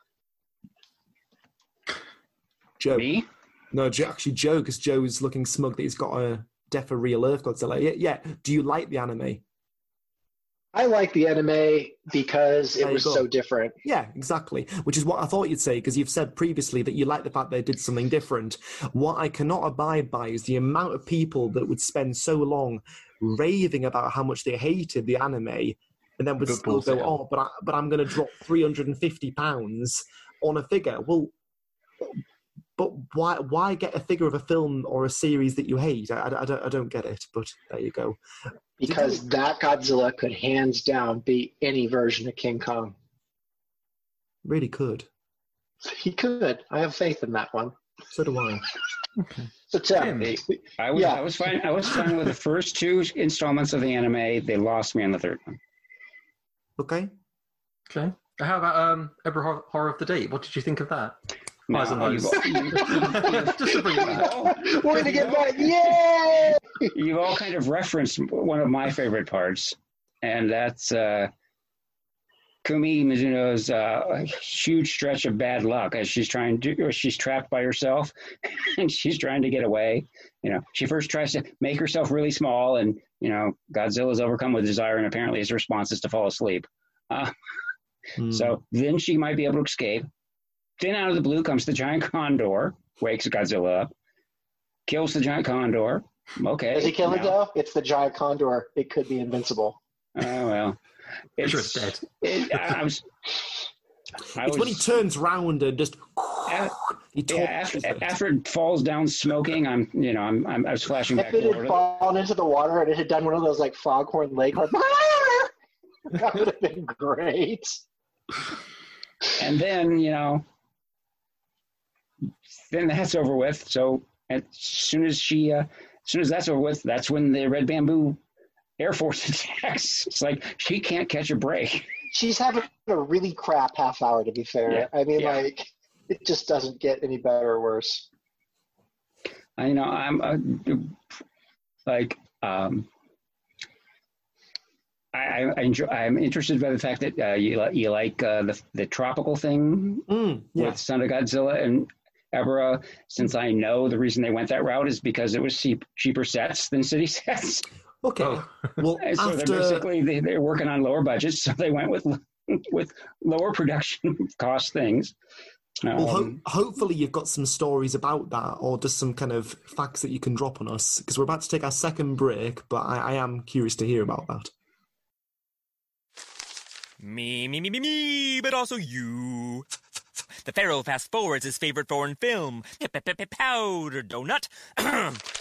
Joe. Me? No, Joe, actually Joe, because Joe's looking smug that he's got a Defo-Real Earth Godzilla. Yeah, yeah. Do you like the anime? I like the anime because it was go. so different. Yeah, exactly. Which is what I thought you'd say, because you've said previously that you like the fact they did something different. What I cannot abide by is the amount of people that would spend so long raving about how much they hated the anime, and then would Good still go, "Oh, but I, but I'm going to drop 350 pounds on a figure." Well, but why why get a figure of a film or a series that you hate? I, I, I don't I don't get it. But there you go. Because that Godzilla could hands down beat any version of King Kong. Really could. He could. I have faith in that one. So do I. So Tim, I was Yeah. I was fine I was fine with the first two installments of the anime. They lost me on the third one. Okay. Okay. How about um, Ebirah Hor- Horror of the Deep? What did you think of that? No, Eyes and you've Lows. all- Just to bring it back. We're gonna get back. Yay! You've all kind of referenced one of my favorite parts, and that's uh, Kumi Mizuno's uh, huge stretch of bad luck as she's trying to, or she's trapped by herself, and she's trying to get away. You know, she first tries to make herself really small, and you know, Godzilla is overcome with desire, and apparently his response is to fall asleep. Uh, So then she might be able to escape. Then out of the blue comes the giant condor, wakes Godzilla up, kills the giant condor. Okay. Does he kill it though? It's the giant condor. It could be invincible. Oh well. Sure it's dead. It, I was. I it's when he turns round and just he Yeah, after, after it falls down smoking, I'm you know I'm, I'm I was flashing back If it had fallen into the water and it had done one of those like foghorn leghorn, that would have been great. and then you know, then that's over with. So as soon as she, uh, as soon as that's over with, that's when the red bamboo air force attacks. It's like she can't catch a break. She's having a really crap half hour, to be fair. Yeah, I mean, yeah. like, it just doesn't get any better or worse. I you know I'm uh, like um, I, I enjoy. I'm interested by the fact that uh, you li- you like uh, the the tropical thing Mm, yeah. with Son of Godzilla and Ebirah. Since I know the reason they went that route is because it was cheap, cheaper sets than city sets. Okay. Well, so after they're basically they, they're working on lower budgets, so they went with with lower production cost things. well, ho- Um, hopefully you've got some stories about that, or just some kind of facts that you can drop on us, because we're about to take our second break. But I, I am curious to hear about that. Me, me, me, me, me, but also you. The Pharaoh fast forwards his favorite foreign film, Powder Donut.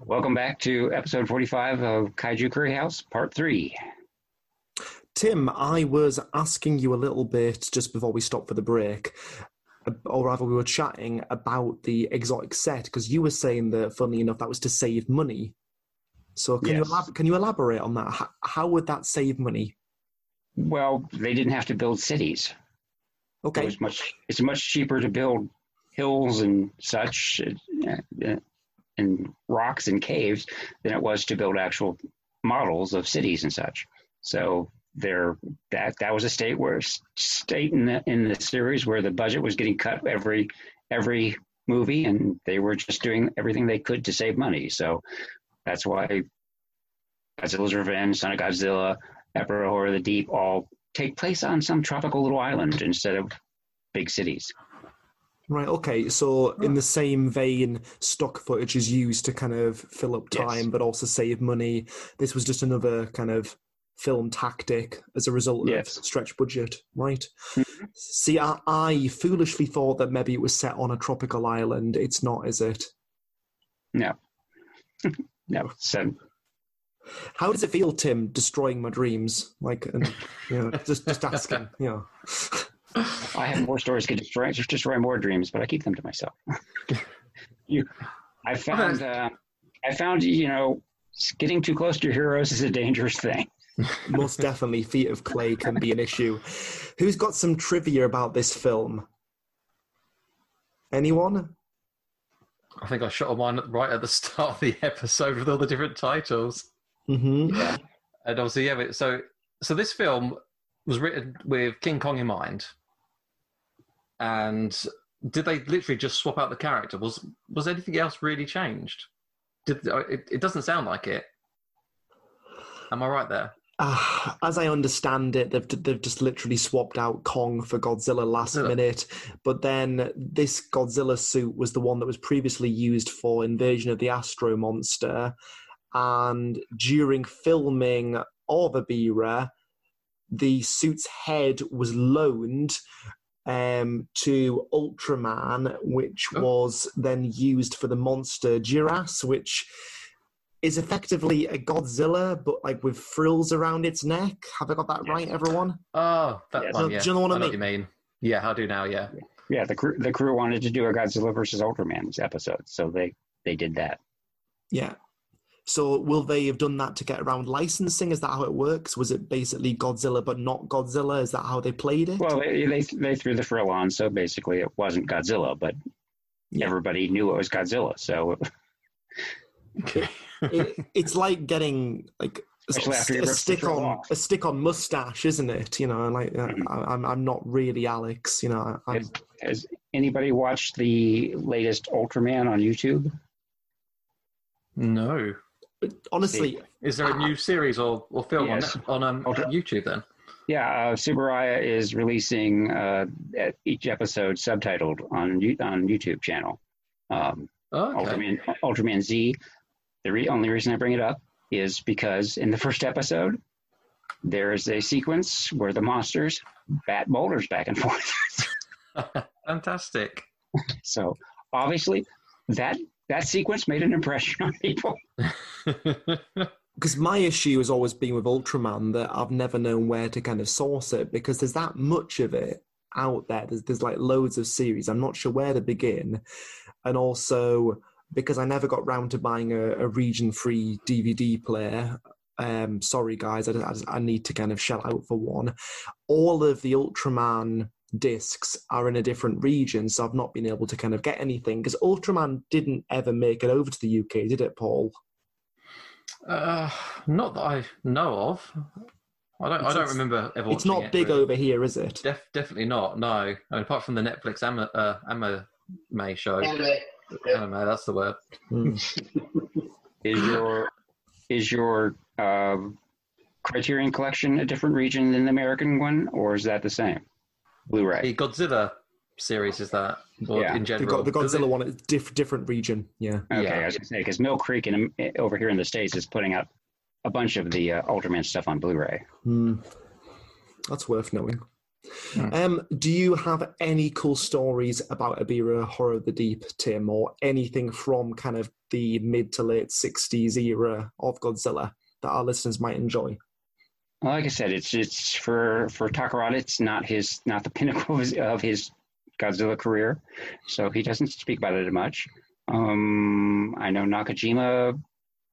Welcome back to episode 45 of Kaiju Curry House, part three. Tim, I was asking you a little bit just before we stopped for the break, uh, or rather, we were chatting about the exotic set because you were saying that, funnily enough, that was to save money. So, can you elab- can you elaborate on that? How, how would that save money? Well, they didn't have to build cities. Okay. It much. It's much cheaper to build hills and such, uh, uh, and rocks and caves than it was to build actual models of cities and such. So there, that that was a state where state in the in the series where the budget was getting cut every every movie, and they were just doing everything they could to save money. So that's why Godzilla's Revenge, Son of Godzilla, Emperor of the Deep all take place on some tropical little island instead of big cities. Right. Okay. So, in the same vein, stock footage is used to kind of fill up time, but also save money. This was just another kind of film tactic as a result of stretch budget, right? Mm-hmm. See, I, I foolishly thought that maybe it was set on a tropical island. It's not, is it? No. no. So, how does it feel, Tim, destroying my dreams? Like, and, you know, just just asking. You know. I have more stories to destroy, just destroy more dreams, but I keep them to myself. you, I found, uh, I found, you know, getting too close to your heroes is a dangerous thing. Most definitely, feet of clay can be an issue. Who's got some trivia about this film? Anyone? I think I shot on mine right at the start of the episode with all the different titles. Mm-hmm. And obviously, yeah. So, so this film was written with King Kong in mind. And did they literally just swap out the character? Was was anything else really changed? Did uh, it, it doesn't sound like it? Am I right there? Uh, as I understand it, they've they've just literally swapped out Kong for Godzilla last minute. But then this Godzilla suit was the one that was previously used for Invasion of the Astro Monster, and during filming of Ebirah, the suit's head was loaned um, to Ultraman, which was then used for the monster Jiras, which is effectively a Godzilla, but like with frills around its neck. Have I got that right, everyone? Oh, that Yeah, one. Yeah. do you know what I know mean? you mean? Yeah, I do now. Yeah. Yeah, the crew, the crew wanted to do a Godzilla versus Ultraman episode, so they, they did that. Yeah. So will they have done that to get around licensing? Is that how it works? Was it basically Godzilla but not Godzilla? Is that how they played it? Well, they, they, they threw the frill on, so basically it wasn't Godzilla, but everybody knew it was Godzilla, so it, it's like getting like a, Especially after st- a stick on off. a stick on mustache, isn't it? You know, like uh, I- I'm I'm not really Alex. You know, I- I'm, Has, has anybody watched the latest Ultraman on YouTube? No. Honestly, is there a new series or, or film Yes. on on um, YouTube then? Yeah, uh, Tsuburaya is releasing uh, each episode subtitled on on YouTube channel. Um, Oh, okay. Ultraman, Ultraman Z. The re- only reason I bring it up is because in the first episode, there is a sequence where the monsters bat boulders back and forth. Fantastic. so obviously, that that sequence made an impression on people. Because my issue has always been with Ultraman that I've never known where to kind of source it because there's that much of it out there. There's, there's like loads of series. I'm not sure where to begin. And also, because I never got round to buying a, a region free DVD player, um, sorry guys, I, I, I need to kind of shell out for one. All of the Ultraman discs are in a different region, so I've not been able to kind of get anything because Ultraman didn't ever make it over to the UK, did it, Paul? Uh, not that I know of. I don't. I don't remember ever. It's not it, big really. over here, is it? Def, definitely not. No, I mean, apart from the Netflix Ama, uh, May show. Anime. Anime, that's the word. Is your is your um Criterion collection a different region than the American one, or is that the same? Blu-ray. The Godzilla series is that, or in The, general. Go- the Does it- Godzilla one is diff- different region. Yeah. Okay, I was gonna say because Mill Creek in, over here in the states is putting out a bunch of the uh, Ultraman stuff on Blu-ray. Hmm. That's worth knowing. Um, do you have any cool stories about Ebirah Horror of the Deep, Tim, or anything from kind of the mid to late 60s era of Godzilla that our listeners might enjoy? Like I said, it's it's for for Takarada. It's not his not the pinnacle of his, of his Godzilla career, so he doesn't speak about it much. Um, I know Nakajima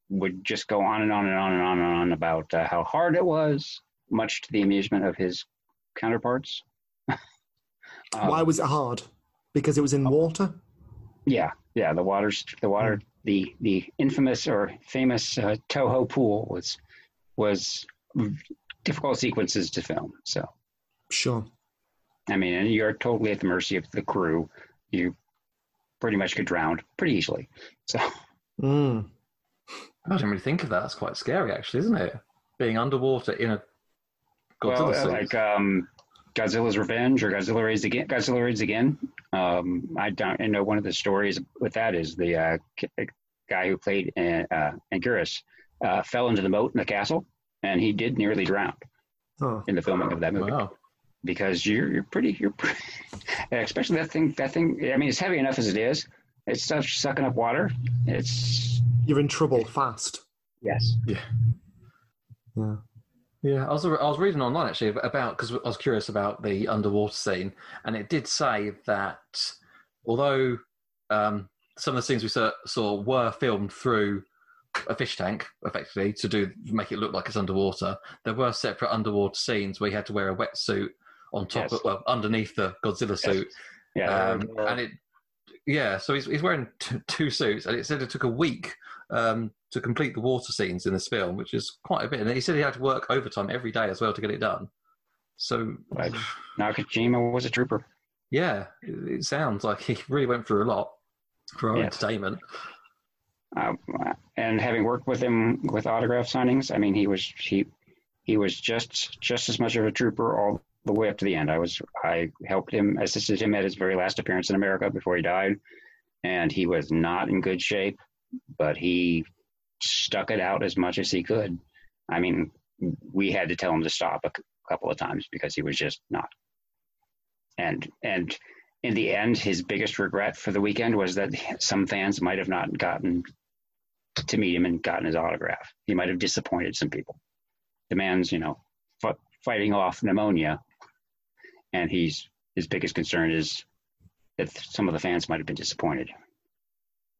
would just go on and on and on and on and on about uh, how hard it was, much to the amusement of his counterparts. Um, Why was it hard? Because it was in water? Yeah, yeah. The water's the water, the the infamous or famous uh, Toho pool was was difficult sequences to film. So Sure. I mean, and you're totally at the mercy of the crew. You pretty much get drowned pretty easily. So Mm. I didn't really think of that. That's quite scary, actually, isn't it? Being underwater in a Godzilla well, suit. like um, Godzilla's Revenge or Godzilla Raids Again. Godzilla Raids Again. Um, I don't. I know one of the stories with that is the uh, guy who played uh, uh, Anguirus uh, fell into the moat in the castle, and he did nearly drown Oh. in the filming of that movie. Because you're you're pretty you're pretty, especially that thing that thing. I mean, it's heavy enough as it is. It's stuff sucking up water. It's You're in trouble fast. yes. Yeah. Yeah. Yeah, I was I was reading online actually about because I was curious about the underwater scene, and it did say that although um, some of the scenes we saw, saw were filmed through a fish tank, effectively to do make it look like it's underwater, there were separate underwater scenes where you had to wear a wetsuit on top Yes. of well underneath the Godzilla suit, Yeah. um, and it yeah, so he's, he's wearing t- two suits, and it said it took a week um, to complete the water scenes in this film, which is quite a bit. And he said he had to work overtime every day as well to get it done. So, Like Nakajima was a trooper. yeah, it, it sounds like he really went through a lot for our Yes. entertainment. Uh, and having worked with him with autograph signings, I mean, he was he he was just just as much of a trooper all the way up to the end. I was I helped him, assisted him at his very last appearance in America before he died, and he was not in good shape, but he stuck it out as much as he could. I mean, we had to tell him to stop a c- couple of times because he was just not. And and in the end, his biggest regret for the weekend was that some fans might have not gotten to meet him and gotten his autograph. He might have disappointed some people. The man's, you know, f- fighting off pneumonia, and he's his biggest concern is that some of the fans might have been disappointed.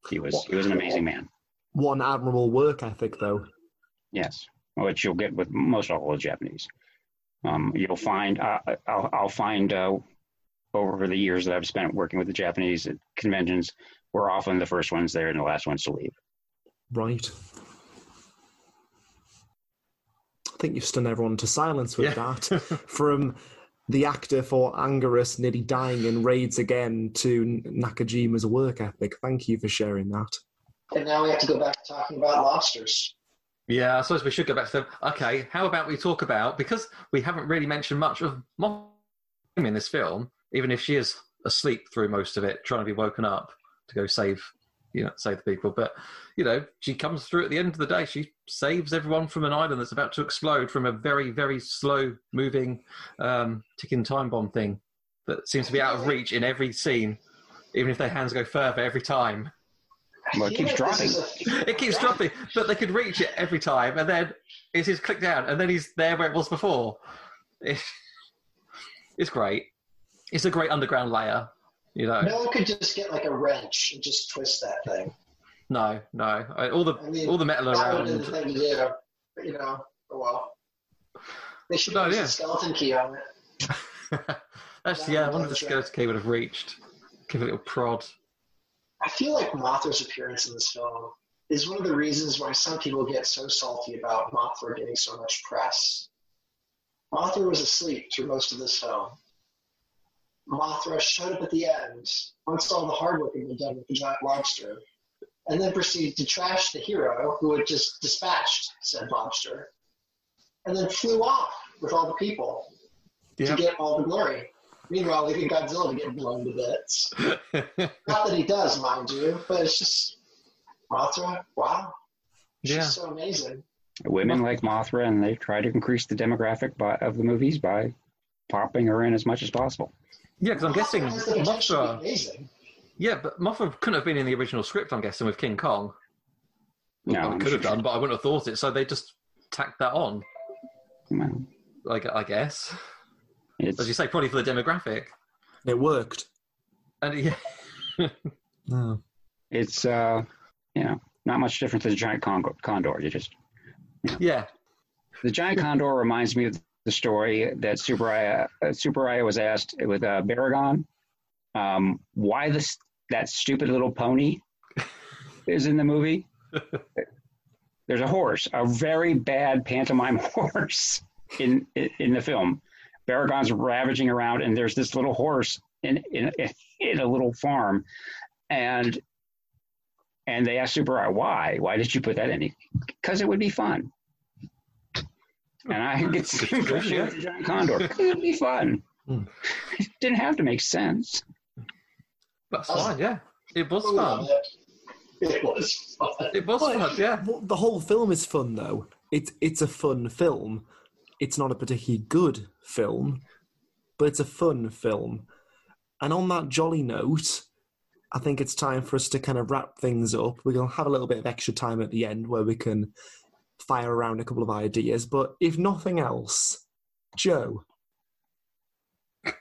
He was he was an amazing man. One admirable work ethic, though. Yes, which you'll get with most all the Japanese. Um, you'll find uh, I'll, I'll find uh, over the years that I've spent working with the Japanese at conventions, we're often the first ones there and the last ones to leave. Right. I think you've stunned everyone to silence with that. From the actor for Anguirus nearly dying in Raids Again to Nakajima's work ethic. Thank you for sharing that. And now we have to go back to talking about lobsters. Yeah, I suppose we should go back to them. Okay, how about we talk about because we haven't really mentioned much of mom in this film, even if she is asleep through most of it, trying to be woken up to go save you know save the people. But you know she comes through at the end of the day. She saves everyone from an island that's about to explode from a very very slow moving um, ticking time bomb thing that seems to be out of reach in every scene, even if their hands go further every time. Well, it keeps dropping. It keeps dropping, but they could reach it every time, and then it's his click down, and then he's there where it was before. It's, it's great. It's a great underground layer, you know. No one could just get like a wrench and just twist that thing. No, no, I, all the I mean, all the metal that would have been around. the thing. But, you know, oh well. They should No, use yeah. a skeleton key on it. Actually, yeah, I wonder if the skeleton key would have reached. Give it a little prod. I feel like Mothra's appearance in this film is one of the reasons why some people get so salty about Mothra getting so much press. Mothra was asleep through most of this film. Mothra showed up at the end, once all the hard work had been done with the giant lobster, and then proceeded to trash the hero who had just dispatched said lobster, and then flew off with all the people to get all the glory. Meanwhile, leaving Godzilla to get blown to bits. Not that he does, mind you, but it's just Mothra. Wow, she's Yeah. so amazing. Women like Mothra, and they try to increase the demographic by, of the movies by popping her in as much as possible. Yeah, because I'm guessing has the potential to be Mothra. Yeah, but Mothra couldn't have been in the original script. I'm guessing with King Kong. No, Well, I'm could have done, but I wouldn't have thought it. So they just tacked that on. Well, Like I guess, It's, as you say, probably for the demographic. It worked. And yeah, No. it's uh, you know, not much different than the giant condor. condor. You just yeah, the giant condor reminds me of the story that Tsuburaya uh, Tsuburaya was asked with uh, Baragon, um, why this that stupid little pony is in the movie. There's a horse, a very bad pantomime horse in in, in the film. Baragon's ravaging around, and there's this little horse in in, in a little farm, and and they asked Tsuburaya why why did you put that in? Because it would be fun. And I get to impression of the giant condor. It would be fun. It hmm. didn't have to make sense. that's fine. Yeah, it was Oh, fun. It was fun. It was fun. Yeah, well, the whole film is fun though. It's it's a fun film. It's not a particularly good film, but it's a fun film. And on that jolly note, I think it's time for us to kind of wrap things up. We're gonna have a little bit of extra time at the end where we can fire around a couple of ideas. But if nothing else, Joe.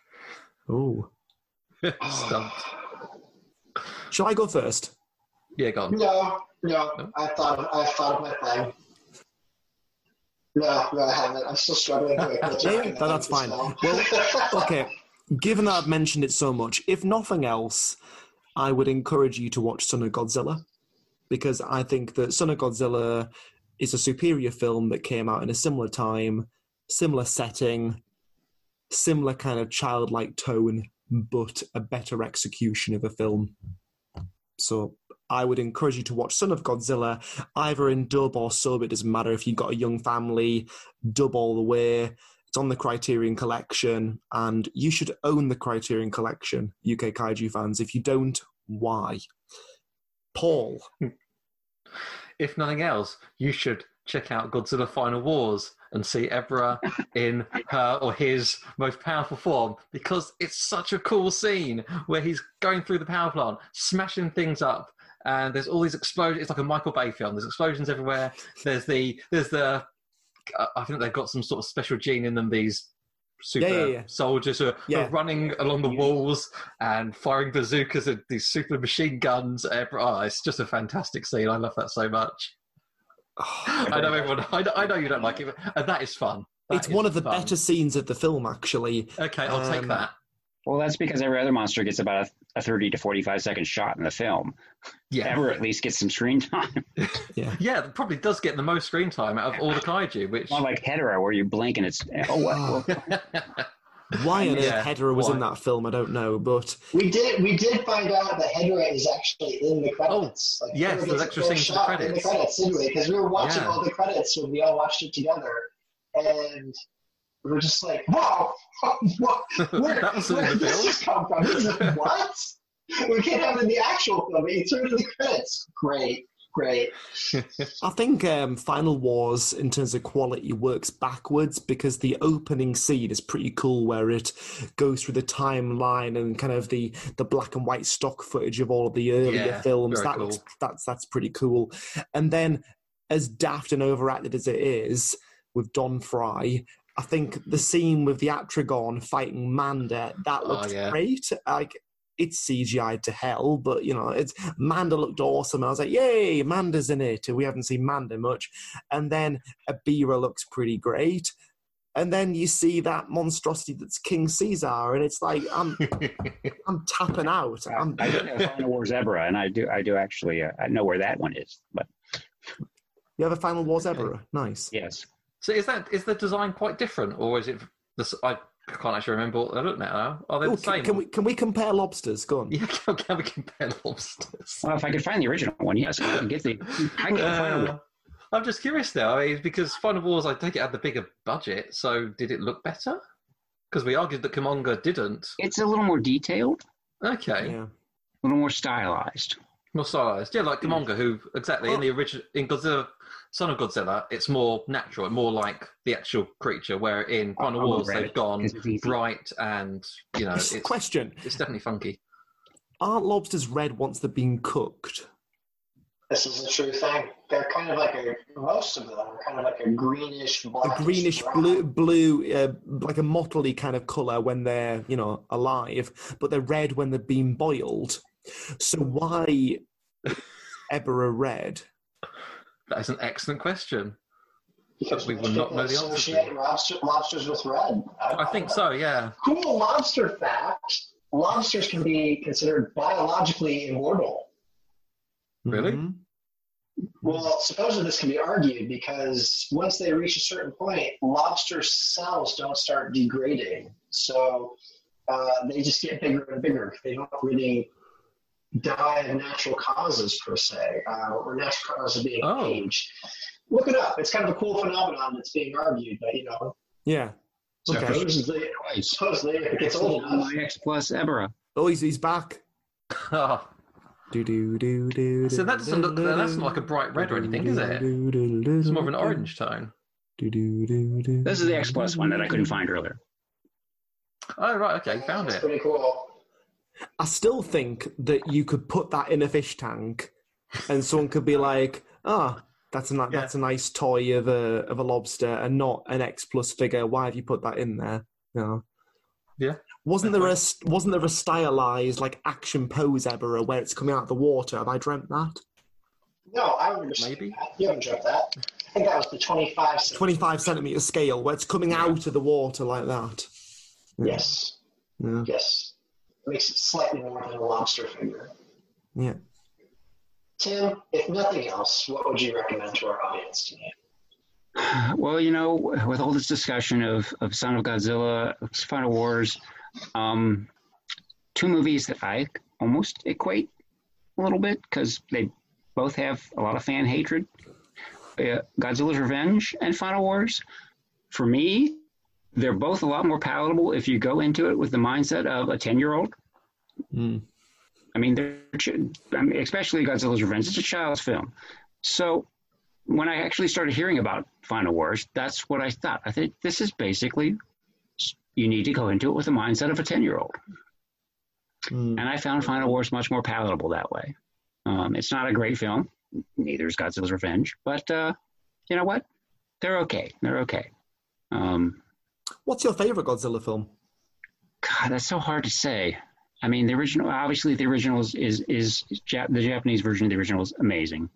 Oh, stumped. shall I go first? Yeah, go on. No, no, I thought of, I thought of my thing. No, no, I haven't. I'm still struggling to catch Yeah, yeah, that- that's fine. Well, okay. Given that I've mentioned it so much, if nothing else, I would encourage you to watch Son of Godzilla because I think that Son of Godzilla is a superior film that came out in a similar time, similar setting, similar kind of childlike tone, but a better execution of a film. So I would encourage you to watch Son of Godzilla, either in dub or sub. It doesn't matter if you've got a young family, dub all the way. It's on the Criterion Collection, and you should own the Criterion Collection, UK Kaiju fans. If you don't, why? Paul. If nothing else, you should check out Godzilla Final Wars and see Ebirah in her or his most powerful form because it's such a cool scene where he's going through the power plant, smashing things up. And there's all these explosions. It's like a Michael Bay film. There's explosions everywhere. There's the there's the. uh, I think they've got some sort of special gene in them. These super Yeah, yeah, yeah. soldiers who are, running along the walls and firing bazookas and these super machine guns. Oh, it's just a fantastic scene. I love that so much. I know everyone. I know, I know you don't like it, but that is fun. That it's is one of the fun. better scenes of the film, actually. Okay, I'll take Um, that. Well, that's because every other monster gets about a, a 30 to 45 second shot in the film. Yeah. Ebirah at least gets some screen time. Yeah. Yeah, it probably does get the most screen time out of all the kaiju, which Not like Hedorah, where you blink and it's, oh, what? Oh. Why on Yeah, earth Hedorah was why? in that film, I don't know, but We did we did find out that Hedorah is actually in the credits. Oh, like, Oh, yes, Hedorah there's gets a extra scenes in the shot In the credits. credits, didn't we? Because we were watching Yeah. all the credits when we all watched it together, and we were just like, "Wow, what? Where, That was where did this just come from? This is- what?" we can't have it in the actual film, but you threw it in the credits. Great, great. I think um, Final Wars, in terms of quality, works backwards because the opening scene is pretty cool, where it goes through the timeline and kind of the the black and white stock footage of all of the earlier Yeah, films. very That cool. looks that's that's pretty cool. And then, as daft and overacted as it is with Don Frye. I think the scene with the Atragon fighting Manda that Oh, looks yeah. great. Like it's CGI to hell, but you know, it's Manda looked awesome. I was like, yay, Manda's in it. We haven't seen Manda much. And then Ebirah looks pretty great. And then you see that monstrosity that's King Caesar, and it's like I'm, I'm tapping out. I'm, I do have Final Wars Ebirah, and I do, I do actually, uh, I know where that one is. But you have a Final Wars Ebirah? Nice. yes, So is that is the design quite different, or is it? This I can't actually remember what they look now. Are they Oh, the can, same? can we can we compare lobsters? Go on. Yeah, can, can we compare lobsters? well, if I could find the original one, yes, I can get the, I can find Uh, one. I'm just curious now, I mean, because Final Wars, I take it had the bigger budget, so did it look better? Because we argued that Kumonga didn't. It's a little more detailed, Okay, Yeah. a little more stylized. More stylized. Yeah, like Kumonga, who exactly in the original in Godzilla, Son of Godzilla, it's more natural, and more like the actual creature. Where in Final I'll Wars, they've it, gone 'cause it's easy. bright and you know, it's Question: it's definitely funky. Aren't lobsters red once they've been cooked? This is a true thing. They're kind of like a most of them are kind of like a greenish, A greenish brown. blue, blue, uh, like a mottly kind of color when they're you know alive, but they're red when they've been boiled. So why Ebirah red? That is an excellent question. Because we will not know the answer. to. associate lobster, lobsters with red. I think so. Yeah. Cool lobster fact: lobsters can be considered biologically immortal. Really? Mhm. Well, supposedly this can be argued because once they reach a certain point, lobster cells don't start degrading. So uh, they just get bigger and bigger. They don't really die of natural causes per se, uh, or natural causes of being Oh. aged. Look it up. It's kind of a cool phenomenon that's being argued, but you know, Yeah. Okay. supposedly, supposedly if it gets old enough, My X plus Ebirah. Oh, he's, he's back. Oh, Do do do do. so that doesn't look. That's not like a bright red or anything, is it? It's more of an orange tone. Do do do do. This is the X plus one that I couldn't find earlier. Oh right, okay, I found it's it. pretty cool. I still think that you could put that in a fish tank, and someone could be like, "Ah, that's a ni- Yeah. that's a nice toy of a of a lobster, and not an X plus figure. Why have you put that in there?" You know? Yeah. Wasn't there a wasn't there a stylized like action pose ever where it's coming out of the water? Have I dreamt that? No, I remember Maybe. that. You haven't jumped that. I think that was the 25 cent. Twenty five centimeter scale where it's coming out of the water like that. Yes. Yeah. Yes. Makes it slightly more than a lobster finger. Yeah. Tim, if nothing else, what would you recommend to our audience tonight? Well, you know, with all this discussion of, of Son of Godzilla, Final Wars, um, two movies that I almost equate a little bit because they both have a lot of fan hatred uh, Godzilla's Revenge and Final Wars. For me, they're both a lot more palatable if you go into it with the mindset of a 10 year old. Mm. I mean, I mean, especially Godzilla's Revenge, it's a child's film. So when I actually started hearing about Final Wars, that's what I thought. I think this is basically you need to go into it with the mindset of a 10 year old. Mm. And I found Final Wars much more palatable that way. Um, it's not a great film, neither is Godzilla's Revenge, but uh, you know what? They're okay. They're okay. Um, What's your favorite Godzilla film? God, that's so hard to say. I mean, the original, obviously, the original is is, is Jap- the Japanese version of the original is amazing.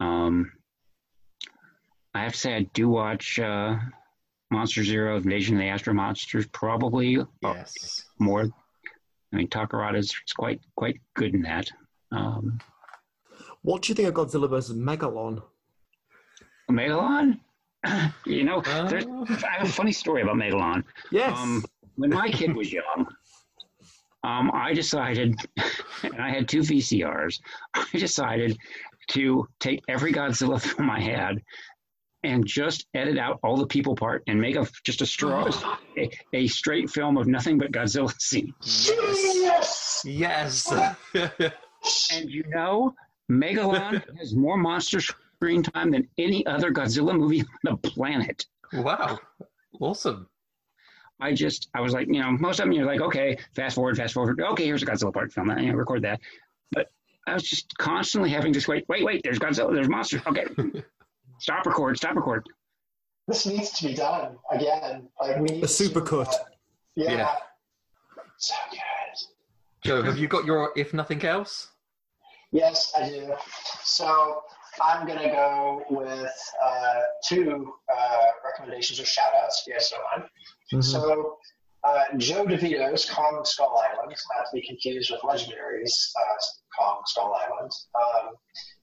Um, I have to say, I do watch uh, Monster Zero, Invasion of the Astro Monsters, probably Yes. more. I mean, Takarada is is quite quite good in that. Um, What do you think of Godzilla versus Megalon? Megalon, you know, there's, I have a funny story about Megalon. Yes. Um, when my kid was young, um, I decided, and I had two VCRs, I decided to take every Godzilla film I had and just edit out all the people part and make a just a straw a, a straight film of nothing but Godzilla scenes. Yes. Yes. and you know, Megalon has more monster screen time than any other Godzilla movie on the planet. Wow. Awesome. I just, I was like, you know, most of them you're like, okay, fast forward, fast forward. Okay, here's a Godzilla part film. You know, record that. But I was just constantly having to wait, wait, wait, there's Godzilla, there's monsters. Okay. stop record, stop record. This needs to be done again. Like we need A super cut. Yeah. Yeah. So good. Joe, have you got your if nothing else? Yes, I do. So I'm gonna go with uh, two uh, recommendations or shout outs, yes or one. Mhm. So uh, Joe DeVito's Kong Skull Island, not to be confused with Legendary's uh, Kong Skull Island. Um,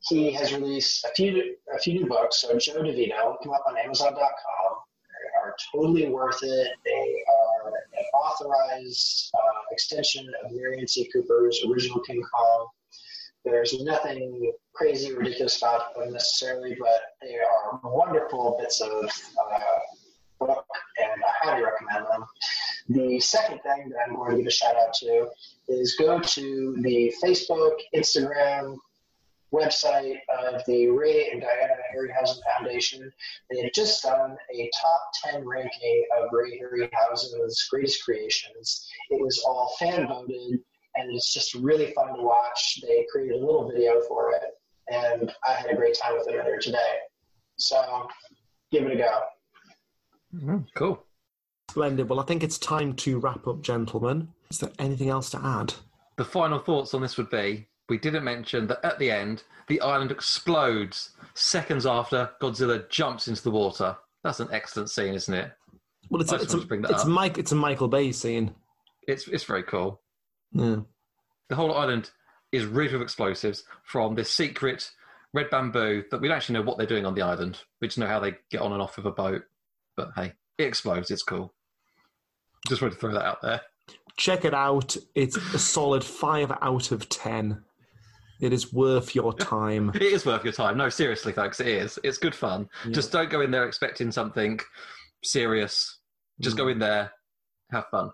he has released a few a few new books. So Joe DeVito, look him up on Amazon.com. They are totally worth it. They are an authorized uh, extension of Merian C. Cooper's original King Kong. There's nothing crazy ridiculous about them necessarily, but they are wonderful bits of uh, book, and I highly recommend them. The second thing that I'm going to give a shout out to is go to the Facebook, Instagram, website of the Ray and Diana Harryhausen Foundation. They had just done a top 10 ranking of Ray Harryhausen's greatest creations. It was all fan voted, and it's just really fun to watch. They created a little video for it, and I had a great time with it earlier today. So give it a go. Mm, cool. Splendid. Well, I think it's time to wrap up, gentlemen. Is there anything else to add? The final thoughts on this would be we didn't mention that at the end, the island explodes seconds after Godzilla jumps into the water. That's an excellent scene, isn't it? Well, it's I a, just it's a, to bring it's, up. Mike, it's a Michael Bay scene. It's, it's very cool. Yeah. The whole island is riddled with explosives from this secret red bamboo that we don't actually know what they're doing on the island. We just know how they get on and off of a boat. But hey, it explodes. It's cool. Just wanted to throw that out there. Check it out. It's a solid five out of ten. It is worth your time. It is worth your time. No, seriously, folks, it is. It's good fun. Yeah. Just don't go in there expecting something serious. Just Mm. go in there, have fun.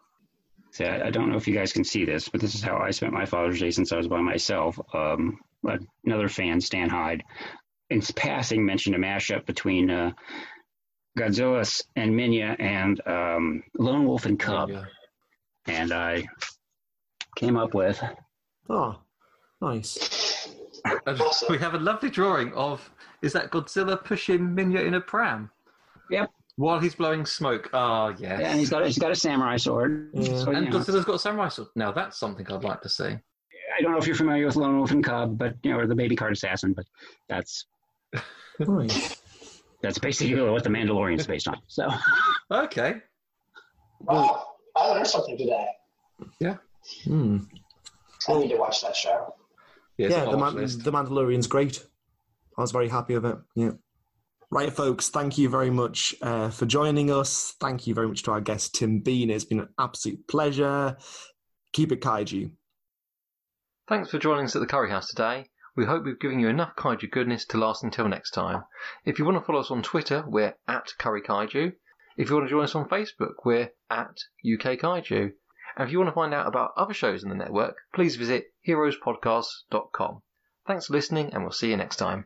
I, I don't know if you guys can see this, but this is how I spent my Father's Day since I was by myself. Um, another fan, Stan Hyde, in passing mentioned a mashup between uh, Godzilla and Minya and um, Lone Wolf and Cub, and I came up with Oh, nice. We have a lovely drawing of is that Godzilla pushing Minya in a pram? Yep. While he's blowing smoke. Oh yes. Yeah, and he's got a, he's got a samurai sword. So, you and know, Godzilla's got a samurai sword. Now that's something I'd like to see. I don't know if you're familiar with Lone Wolf and Cub, but you know, or the Baby Cart Assassin, but that's that's basically what the Mandalorian is based on. So Okay. Wow, I learned something today. Yeah. Hmm. I need to watch that show. yeah, the, Man- the Mandalorian's great. I was very happy with it. Yeah. Right, folks, thank you very much uh, for joining us. Thank you very much to our guest, Tim Bean. It's been an absolute pleasure. Keep it kaiju. Thanks for joining us at the Curry House today. We hope we've given you enough kaiju goodness to last until next time. If you want to follow us on Twitter, we're at Curry Kaiju. If you want to join us on Facebook, we're at UK Kaiju. And if you want to find out about other shows in the network, please visit heroespodcast.com. Thanks for listening, and we'll see you next time.